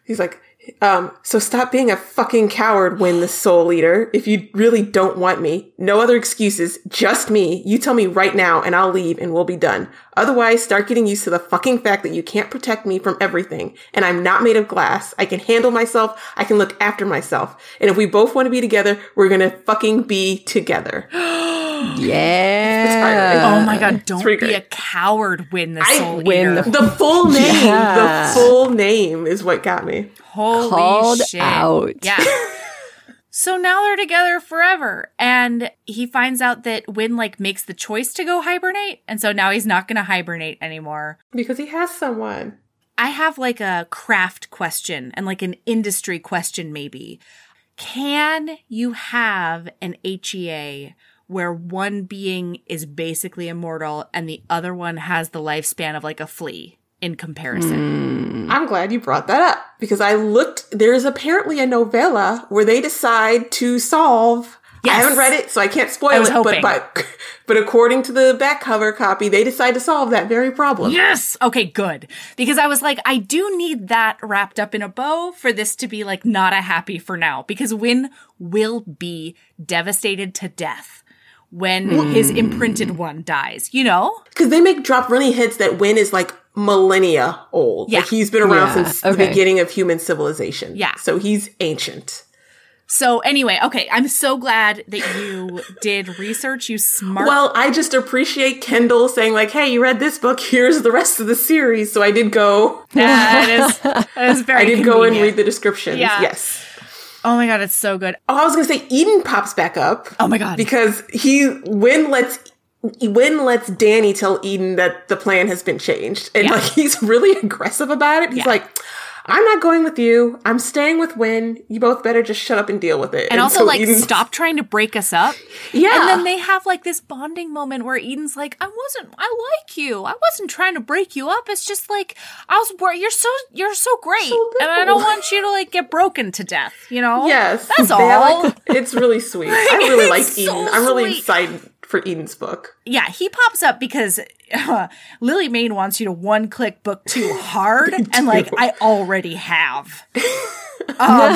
he's like, um, so stop being a fucking coward, Win the Soul Eater. If you really don't want me, no other excuses, just me. You tell me right now, and I'll leave, and we'll be done. Otherwise, start getting used to the fucking fact that you can't protect me from everything, and I'm not made of glass. I can handle myself. I can look after myself. And if we both want to be together, we're gonna fucking be together. Yeah. Oh my god, don't be great. a coward, win the I soul win the- The full name, Yeah. the full name is what got me. Holy Called shit. out. Yeah. so now they're together forever. And he finds out that Win like makes the choice to go hibernate. And so now he's not gonna hibernate anymore. Because he has someone. I have like a craft question and like an industry question maybe. Can you have an HEA where one being is basically immortal and the other one has the lifespan of like a flea in comparison? Hmm. I'm glad you brought that up because I looked. There's apparently a novella where they decide to solve. I haven't read it, so I can't spoil I it. hoping. But but but according to the back cover copy, they decide to solve that very problem. Yes. Okay, good. Because I was like, I do need that wrapped up in a bow for this to be like not a happy for now. Because Win will be devastated to death when hmm. his imprinted one dies, you know? Because they make drop running hits that Win is like millennia old. Yeah. Like he's been around Yeah, since the beginning of human civilization. Yeah. So he's ancient. So anyway, okay, I'm so glad that you did research, you smart. Well, I just appreciate Kendall saying like, "Hey, you read this book. Here's the rest of the series." So I did go. that is, that is very I did go and read the descriptions. Yeah. Yes. Oh my god, it's so good. Oh, I was gonna say Eden pops back up. Oh my god. because he Win lets Win lets Danny tell Eden that the plan has been changed, and Yeah. like he's really aggressive about it. He's Yeah. like, "I'm not going with you. I'm staying with Win. You both better just shut up and deal with it." and also so like Eden's- stop trying to break us up. Yeah. And then they have like this bonding moment where Eden's like, I wasn't I like you. I wasn't trying to break you up. It's just like I was you're so you're so great. So and I don't want you to like get broken to death, you know? Yes, That's all. like- it's really sweet. I really like Eden. so I'm really sweet. excited for Eden's book. Yeah, he pops up because uh, Lily Mayne wants you to one click book two hard, and like I already have. Um,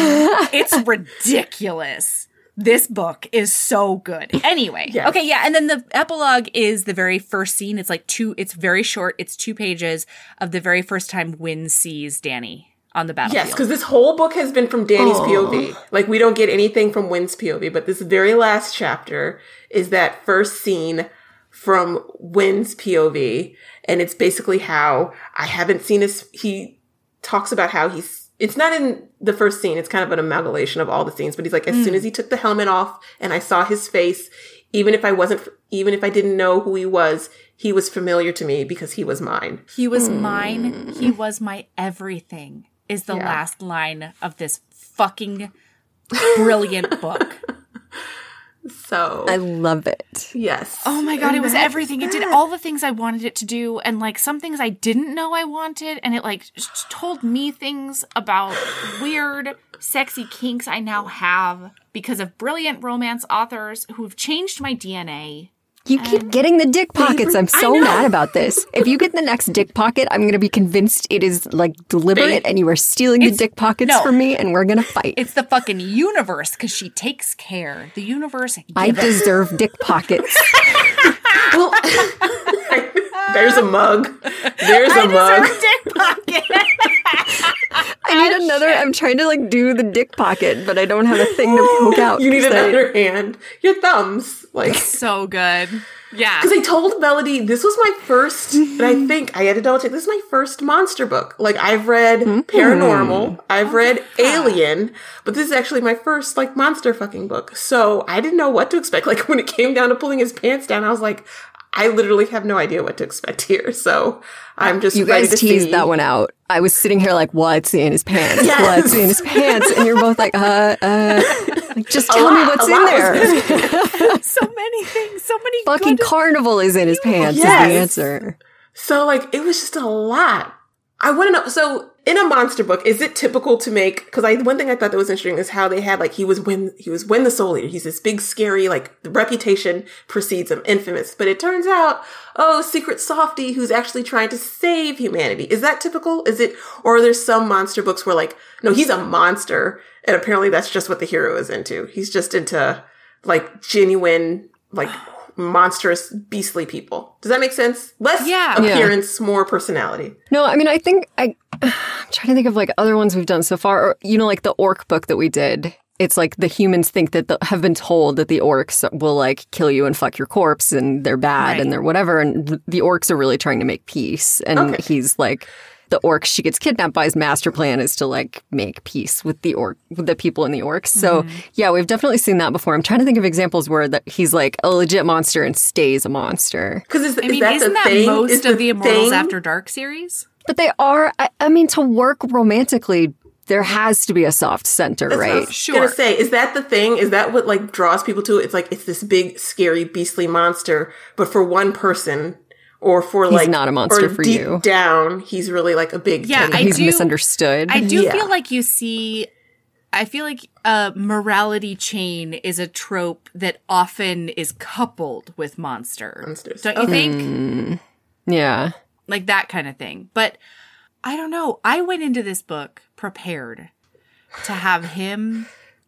it's ridiculous. This book is so good. Anyway, Yes. okay, yeah, and then the epilogue is the very first scene. It's like two. It's very short. It's two pages of the very first time Win sees Danny on the battlefield. Yes, because this whole book has been from Danny's POV. Like we don't get anything from Win's POV, but this very last chapter is that first scene from Win's POV, and it's basically how I haven't seen his. He talks about how he's. It's not in the first scene. It's kind of an amalgamation of all the scenes. But he's like, as soon mm. as he took the helmet off and I saw his face, even if I wasn't, even if I didn't know who he was, he was familiar to me because he was mine. He was hmm. mine. He was my everything. Is the Yeah. last line of this fucking brilliant book. So I love it. yes. Oh my god, And it was that- everything. It did all the things I wanted it to do and like some things I didn't know I wanted and it like told me things about weird sexy kinks I now have because of brilliant romance authors who've changed my DNA. You keep getting the dick pockets. I'm so mad about this. If you get the next dick pocket, I'm going to be convinced it is like deliberate Fake. and you are stealing the dick pockets no. from me and we're going to fight. It's the fucking universe because she takes care. The universe. I give it. deserve dick pockets. Well, there's a mug. There's a mug. deserve dick pocket. I need another. I'm trying to like do the dick pocket, but I don't have a thing to poke out. You need 'cause I- another hand. Your thumbs. Like so good. Yeah. Because I told Melody this was my first, and I think I had to double check. This is my first monster book. Like I've read hmm. Paranormal, I've read Alien, but this is actually my first like monster fucking book. So I didn't know what to expect. Like when it came down to pulling his pants down, I was like, I literally have no idea what to expect here. So I'm just You ready guys to teased see. that one out. I was sitting here like, what's in his pants? Yes. What's in his pants? And you're both like, uh, uh, like, just tell me what's in lot there. so many things, so many Fucking good carnival is in his pants Yes. is the answer. So like it was just a lot. I want to know. So in a monster book, is it typical to make? Because I one thing I thought that was interesting is how they had like he was when he was when the soul eater. He's this big scary like the reputation precedes him, infamous. But it turns out, oh, secret softy who's actually trying to save humanity. Is that typical? Is it or are there some monster books where like no, he's a monster, and apparently that's just what the hero is into. He's just into like genuine like monstrous beastly people. Does that make sense? Less Yeah. Yeah. appearance, more personality. No, I mean, I think I, I'm trying to think of like other ones we've done so far. Or, you know, like the orc book that we did. It's like the humans think that the, have been told that the orcs will like kill you and fuck your corpse and they're bad Right. and they're whatever. And the orcs are really trying to make peace. And Okay. he's like, the orc she gets kidnapped by his master plan is to like make peace with the orc with the people in the orcs. So mm-hmm. yeah, we've definitely seen that before. I'm trying to think of examples where that he's like a legit monster and stays a monster. Because is, I is mean, that isn't the that thing? most Is of the Immortals thing- After Dark series? But they are, I, I mean, to work romantically, there has to be a soft center, That's what I right? was Sure. Gonna say, is that the thing? Is that what like draws people to it? It's like it's this big, scary, beastly monster, but for one person, or for like not a monster or for deep you. down, he's really like a big. Yeah, teddy I He's do- misunderstood. I do Yeah. feel like you see. I feel like a morality chain is a trope that often is coupled with monster. Monsters. Don't you Okay. think? Hmm. yeah. Like that kind of thing. But I don't know. I went into this book prepared to have him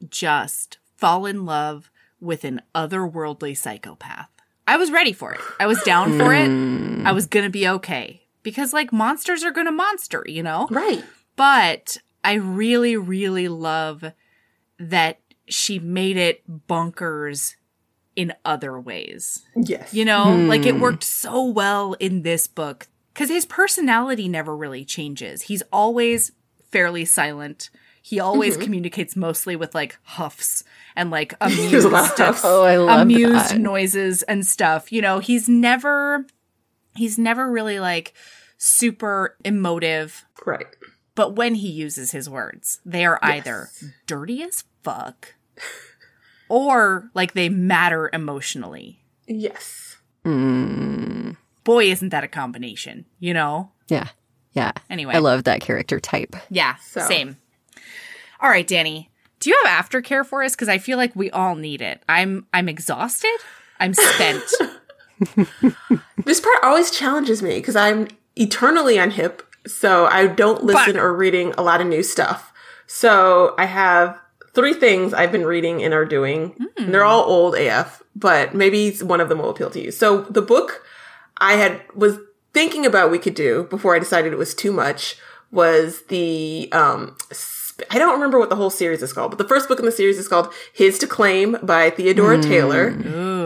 just fall in love with an otherworldly psychopath. I was ready for it. I was down for it. I was going to be okay. Because, like, monsters are going to monster, you know? right. But I really, really love that she made it bonkers in other ways. Yes. You know, like it hmm. worked so well in this book because his personality never really changes. He's always fairly silent. He always mm-hmm. communicates mostly with like huffs and like There's a lot of amused, huffs. Oh, I love amused that. noises and stuff. You know, he's never, he's never really like super emotive Right. but when he uses his words, they are either dirty as fuck or like they matter emotionally. Yes. Mm. Boy, isn't that a combination, you know? Yeah. Yeah. Anyway. I love that character type. Yeah, So- same. All right, Dani. Do you have aftercare for us? Because I feel like we all need it. I'm I'm exhausted. I'm spent. This part always challenges me because I'm eternally on hip, so I don't listen But- or reading a lot of new stuff. So I have three things I've been reading and are doing. And they're all old AF, but maybe one of them will appeal to you. So the book I had was thinking about we could do before I decided it was too much was the um I don't remember what the whole series is called, but the first book in the series is called His to Claim by Theodora Taylor.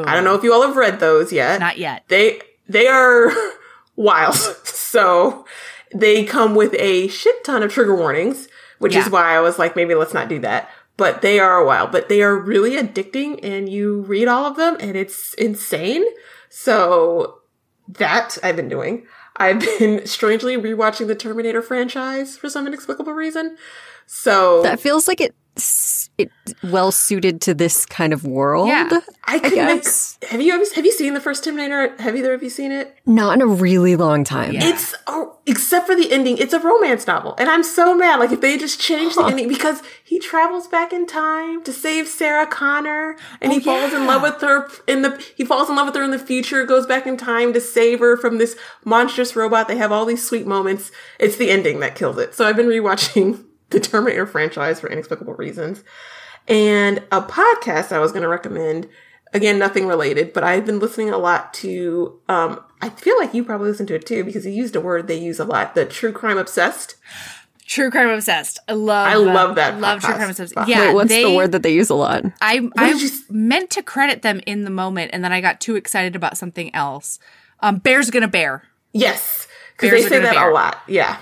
I don't know if you all have read those yet. Not yet. They they are wild. So they come with a shit ton of trigger warnings, which Yeah. is why I was like, maybe let's not do that. But they are wild, but they are really addicting and you read all of them and it's insane. So that I've been doing. I've been strangely rewatching the Terminator franchise for some inexplicable reason. So That feels like it it well suited to this kind of world. Yeah. I couldn't make, guess. have you ever have you seen the first Terminator? Have either of you seen it? Not in a really long time. Yeah. It's oh, except for the ending, it's a romance novel, and I'm so mad. Like if they just changed the ending because he travels back in time to save Sarah Connor, and he oh, falls in love with her in the he falls in love with her in the future, goes back in time to save her from this monstrous robot. They have all these sweet moments. It's the ending that kills it. So I've been rewatching the Terminator franchise for inexplicable reasons, and a podcast I was going to recommend. Again, nothing related, but I've been listening a lot to. Um, I feel like you probably listen to it too because you used a word they use a lot: the true crime obsessed. True Crime Obsessed. I love. I love that Love True. Crime Obsessed. Wow. Yeah, Wait, what's they, the word that they use a lot? I I did you meant to credit them in the moment, and then I got too excited about something else. Um, Bear's gonna bear. Yes, because Bears they say that bear. a lot. Yeah,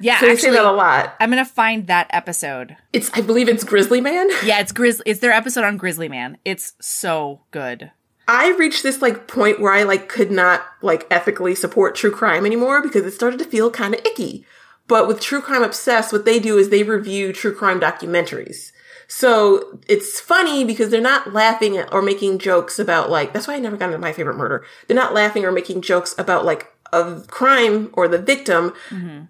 Yeah, so actually, say that a lot. I'm gonna find that episode. It's I believe it's Grizzly Man. Yeah, it's Grizzly. It's their episode on Grizzly Man. It's so good. I reached this like point where I like could not like ethically support true crime anymore because it started to feel kind of icky. But with True Crime Obsessed, what they do is they review true crime documentaries. So it's funny because they're not laughing or making jokes about like, that's why I never got into my favorite murder. They're not laughing or making jokes about like a crime or the victim.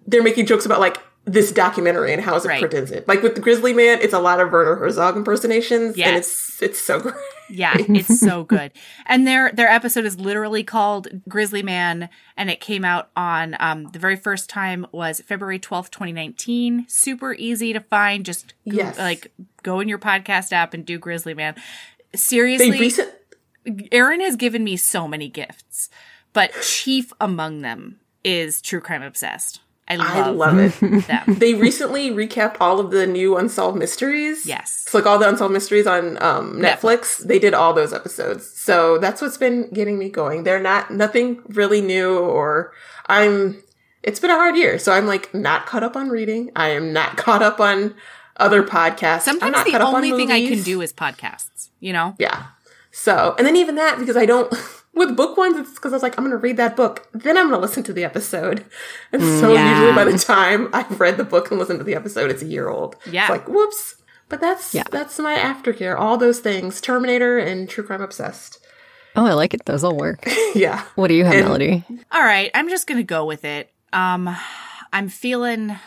They're making jokes about like this documentary and how is it Right. presented. Like with the Grizzly Man, it's a lot of Werner Herzog impersonations and Yes. it's, it's so great. Yeah, it's so good. And their their episode is literally called Grizzly Man, and it came out on um, the very first time was February twelfth, twenty nineteen. Super easy to find. Just go, Yes. like go in your podcast app and do Grizzly Man. Seriously, recent, Aaron has given me so many gifts, but chief among them is True Crime Obsessed. I love, I love it. they recently recapped all of the new unsolved mysteries. Yes. So like all the unsolved mysteries on um, Netflix, they did all those episodes. So that's what's been getting me going. They're not nothing really new or I'm it's been a hard year. So I'm like not caught up on reading. I am not caught up on other podcasts. I'm Sometimes not the caught up on only thing I can do is podcasts. You know. Yeah. So, and then even that, because I don't, with book ones, it's because I was like, I'm going to read that book, then I'm going to listen to the episode. And so Yeah. usually by the time I've read the book and listened to the episode, it's a year old. Yeah. It's like, whoops. But that's, Yeah. that's my aftercare. All those things. Terminator and True Crime Obsessed. Oh, I like it. Those all work. yeah. What do you have, And- Melody? All right, I'm just gonna go with it. Um, I'm feeling,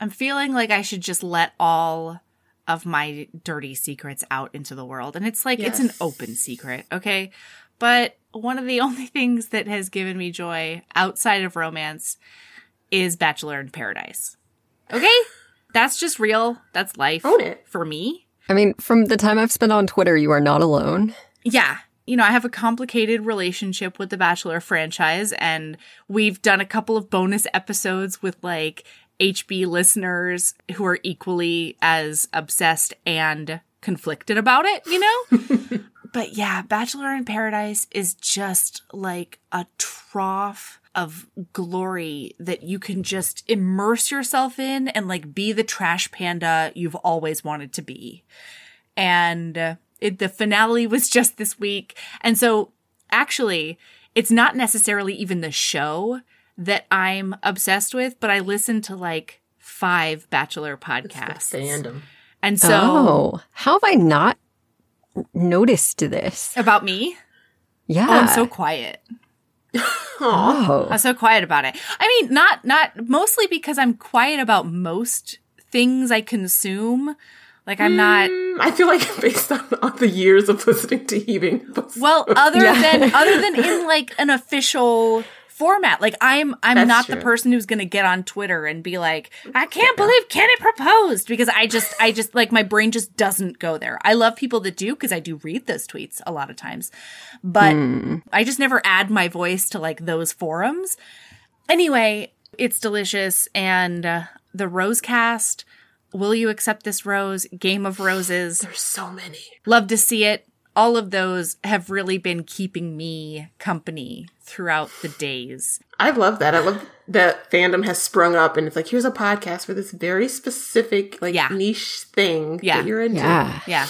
I'm feeling like I should just let all of my dirty secrets out into the world, and it's like it's an open secret, okay? But one of the only things that has given me joy outside of romance is Bachelor in Paradise. Okay, that's just real. That's life Own it. for me. I mean, from the time I've spent on Twitter, you are not alone. yeah, you know, I have a complicated relationship with the Bachelor franchise, and we've done a couple of bonus episodes with like HB listeners who are equally as obsessed and conflicted about it, you know? but yeah, Bachelor in Paradise is just like a trough of glory that you can just immerse yourself in and like be the trash panda you've always wanted to be and uh, it, the finale was just this week. And so, actually, it's not necessarily even the show that I'm obsessed with, but I listen to like five Bachelor podcasts, Fandom. and so oh, how have I not noticed this? about me, Yeah. oh, I'm so quiet. oh. I'm so quiet about it. I mean, not not mostly because I'm quiet about most things I consume. Like I'm not. Mm, I feel like based on, on the years of listening to Heaving. Well, other than other than in like an official format, like I'm I'm That's not the person who's going to get on Twitter and be like, I can't believe Kenny proposed because I just I just like my brain just doesn't go there. I love people that do because I do read those tweets a lot of times, but I just never add my voice to like those forums. Anyway, it's delicious and uh, the Rose Cast. Will you accept this rose? Game of Roses. There's so many. Love to see it. All of those have really been keeping me company throughout the days. I love that. I love that fandom has sprung up and it's like, here's a podcast for this very specific, like Yeah. niche thing Yeah. that you're into. Yeah. Yeah.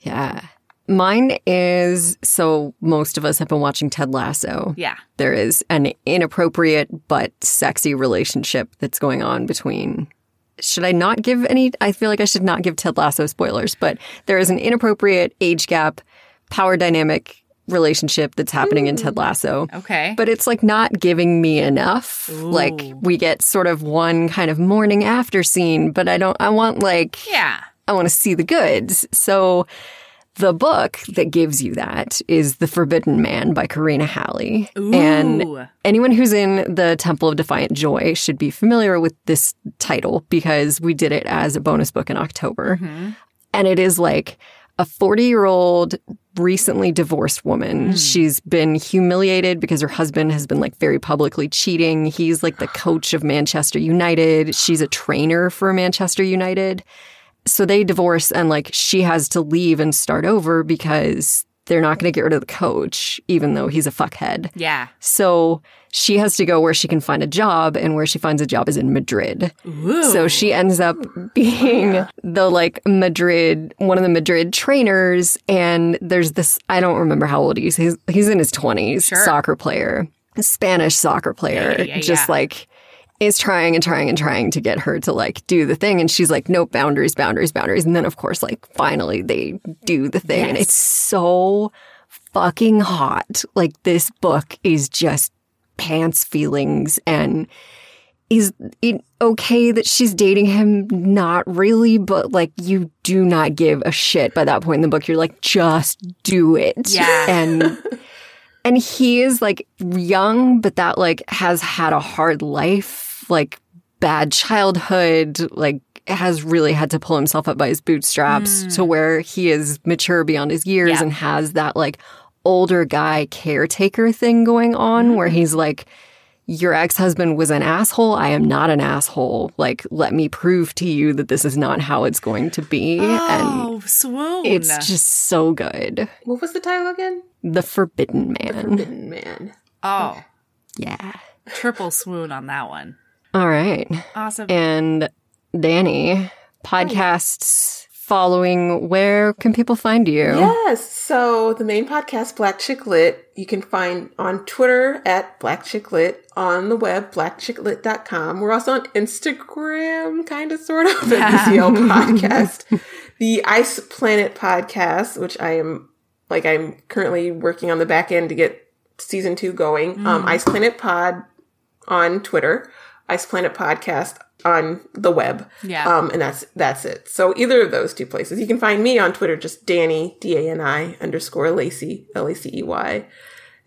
Yeah. Mine is so most of us have been watching Ted Lasso. Yeah. There is an inappropriate but sexy relationship that's going on between. Should I not give any? I feel like I should not give Ted Lasso spoilers, but there is an inappropriate age gap, power dynamic relationship that's happening in Ted mm. Lasso. Okay. But it's like not giving me enough. Like we get sort of one kind of morning after scene, but I don't, I want like, yeah. I want to see the goods. So the book that gives you that is The Forbidden Man by Karina Halle. And anyone who's in the Temple of Defiant Joy should be familiar with this title because we did it as a bonus book in October. Mm-hmm. And it is like a 40 year old recently divorced woman. Hmm. She's been humiliated because her husband has been like very publicly cheating. He's like the coach of Manchester United. She's a trainer for Manchester United. So they divorce and like she has to leave and start over because they're not going to get rid of the coach, even though he's a fuckhead. Yeah. So she has to go where she can find a job, and where she finds a job is in Madrid. So she ends up being the like Madrid, one of the Madrid trainers. And there's this, I don't remember how old he is. He's, he's in his 20s, Sure. soccer player, Spanish soccer player, Yeah, yeah, just yeah. like is trying and trying and trying to get her to like do the thing. And she's like, nope, boundaries, boundaries, boundaries. And then, of course, like finally they do the thing. And it's so fucking hot. Like this book is just pants feelings and is it okay that she's dating him? Not really, but like you do not give a shit by that point in the book. You're like, just do it. Yeah. And and he is like young, but that like has had a hard life, like bad childhood, like has really had to pull himself up by his bootstraps hmm. to where he is mature beyond his years Yeah. and has that like older guy caretaker thing going on hmm. where he's like, your ex husband was an asshole. I am not an asshole. Like, let me prove to you that this is not how it's going to be. And Oh, swoon. it's just so good. What was the title again? The Forbidden Man. Forbidden Man. oh, Yeah. triple swoon on that one. All right. Awesome. And Dani, podcasts following, where can people find you? Yes. So the main podcast, Black Chick Lit, you can find on Twitter at Black Chick Lit, on the web, blackchicklit.com. We're also on Instagram, kind of, sort of, at BCL Podcast. The Ice Planet Podcast, which I am, like, I'm currently working on the back end to get season two going. Um, Ice Planet Pod on Twitter, Ice Planet Podcast on the web. Yeah. Um, and that's that's it. So either of those two places. You can find me on Twitter, just Dani D A N I underscore Lacey L A C E Y,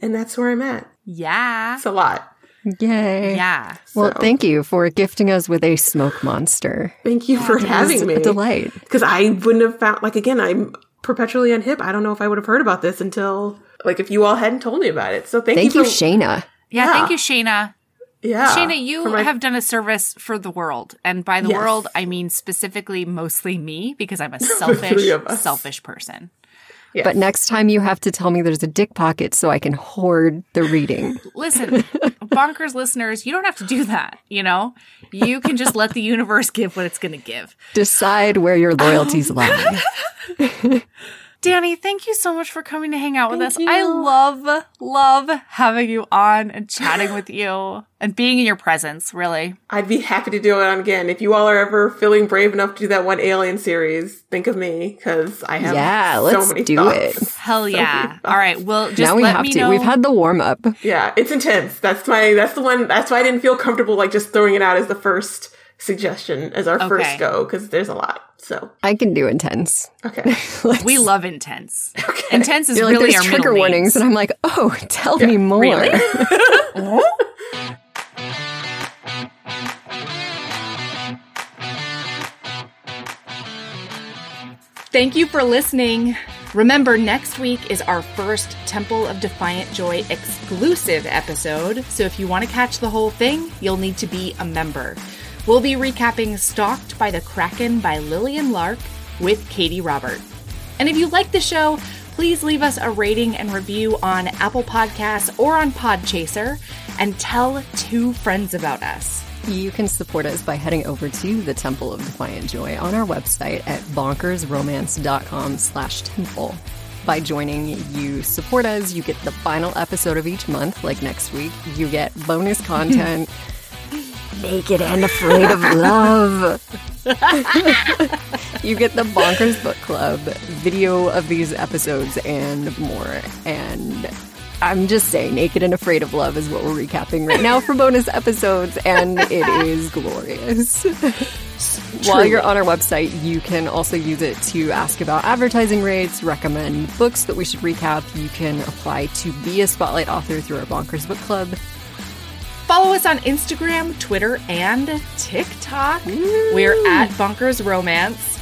and that's where I'm at. yeah. It's a lot. Yay. Yeah. Well, So- thank you for gifting us with a smoke monster. Thank you for It was having a me. delight. Because I wouldn't have found like again, I'm perpetually unhip. I don't know if I would have heard about this until like if you all hadn't told me about it. So thank, you. Thank you, for Shayna. Yeah. Yeah. Thank you, Shayna. Yeah, Shayna, you my- have done a service for the world. And by the Yes. world, I mean specifically mostly me because I'm a selfish, three of us. selfish person. yes. But next time you have to tell me there's a dick pocket so I can hoard the reading. Listen, bonkers listeners, you don't have to do that. You know, you can just let the universe give what it's going to give. Decide where your loyalties lie. Dani, thank you so much for coming to hang out with Thank us. I love, love having you on and chatting with you and being in your presence, really. I'd be happy to do it on again. If you all are ever feeling brave enough to do that one Alien series, think of me because I have Yeah, so let's many do thoughts. it. Hell yeah. All right. Well, just now we let have me to. know. We've had the warm up. Yeah, it's intense. That's my that's the one that's why I didn't feel comfortable like just throwing it out as the first suggestion as our Okay. first go because there's a lot. So I can do intense. okay. We love intense. Intense is You're like, really there's our trigger warnings, names. and I'm like, oh, tell me more. Really? Thank you for listening. Remember, next week is our first Temple of Defiant Joy exclusive episode. So if you want to catch the whole thing, you'll need to be a member. We'll be recapping Stalked by the Kraken by Lillian Lark with Katee Robert. And if you like the show, please leave us a rating and review on Apple Podcasts or on Podchaser and tell two friends about us. You can support us by heading over to the Temple of Defiant Joy on our website at bonkersromance.com slash temple. By joining, you support us, you get the final episode of each month, like next week. You get bonus content, naked and afraid of love. you get the Bonkers Book Club, video of these episodes, and more. And I'm just saying, Naked and Afraid of Love is what we're recapping right now for bonus episodes, and it is glorious. While you're on our website, you can also use it to ask about advertising rates, recommend books that we should recap. You can apply to be a spotlight author through our Bonkers Book Club. Follow us on Instagram, Twitter, and TikTok. We're at Bonkers Romance.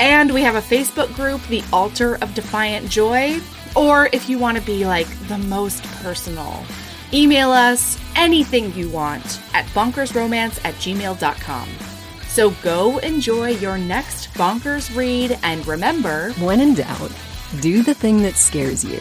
And we have a Facebook group, The Altar of Defiant Joy. Or if you want to be like the most personal, email us anything you want at bonkersromance at gmail.com. So go enjoy your next bonkers read and remember When in doubt, do the thing that scares you.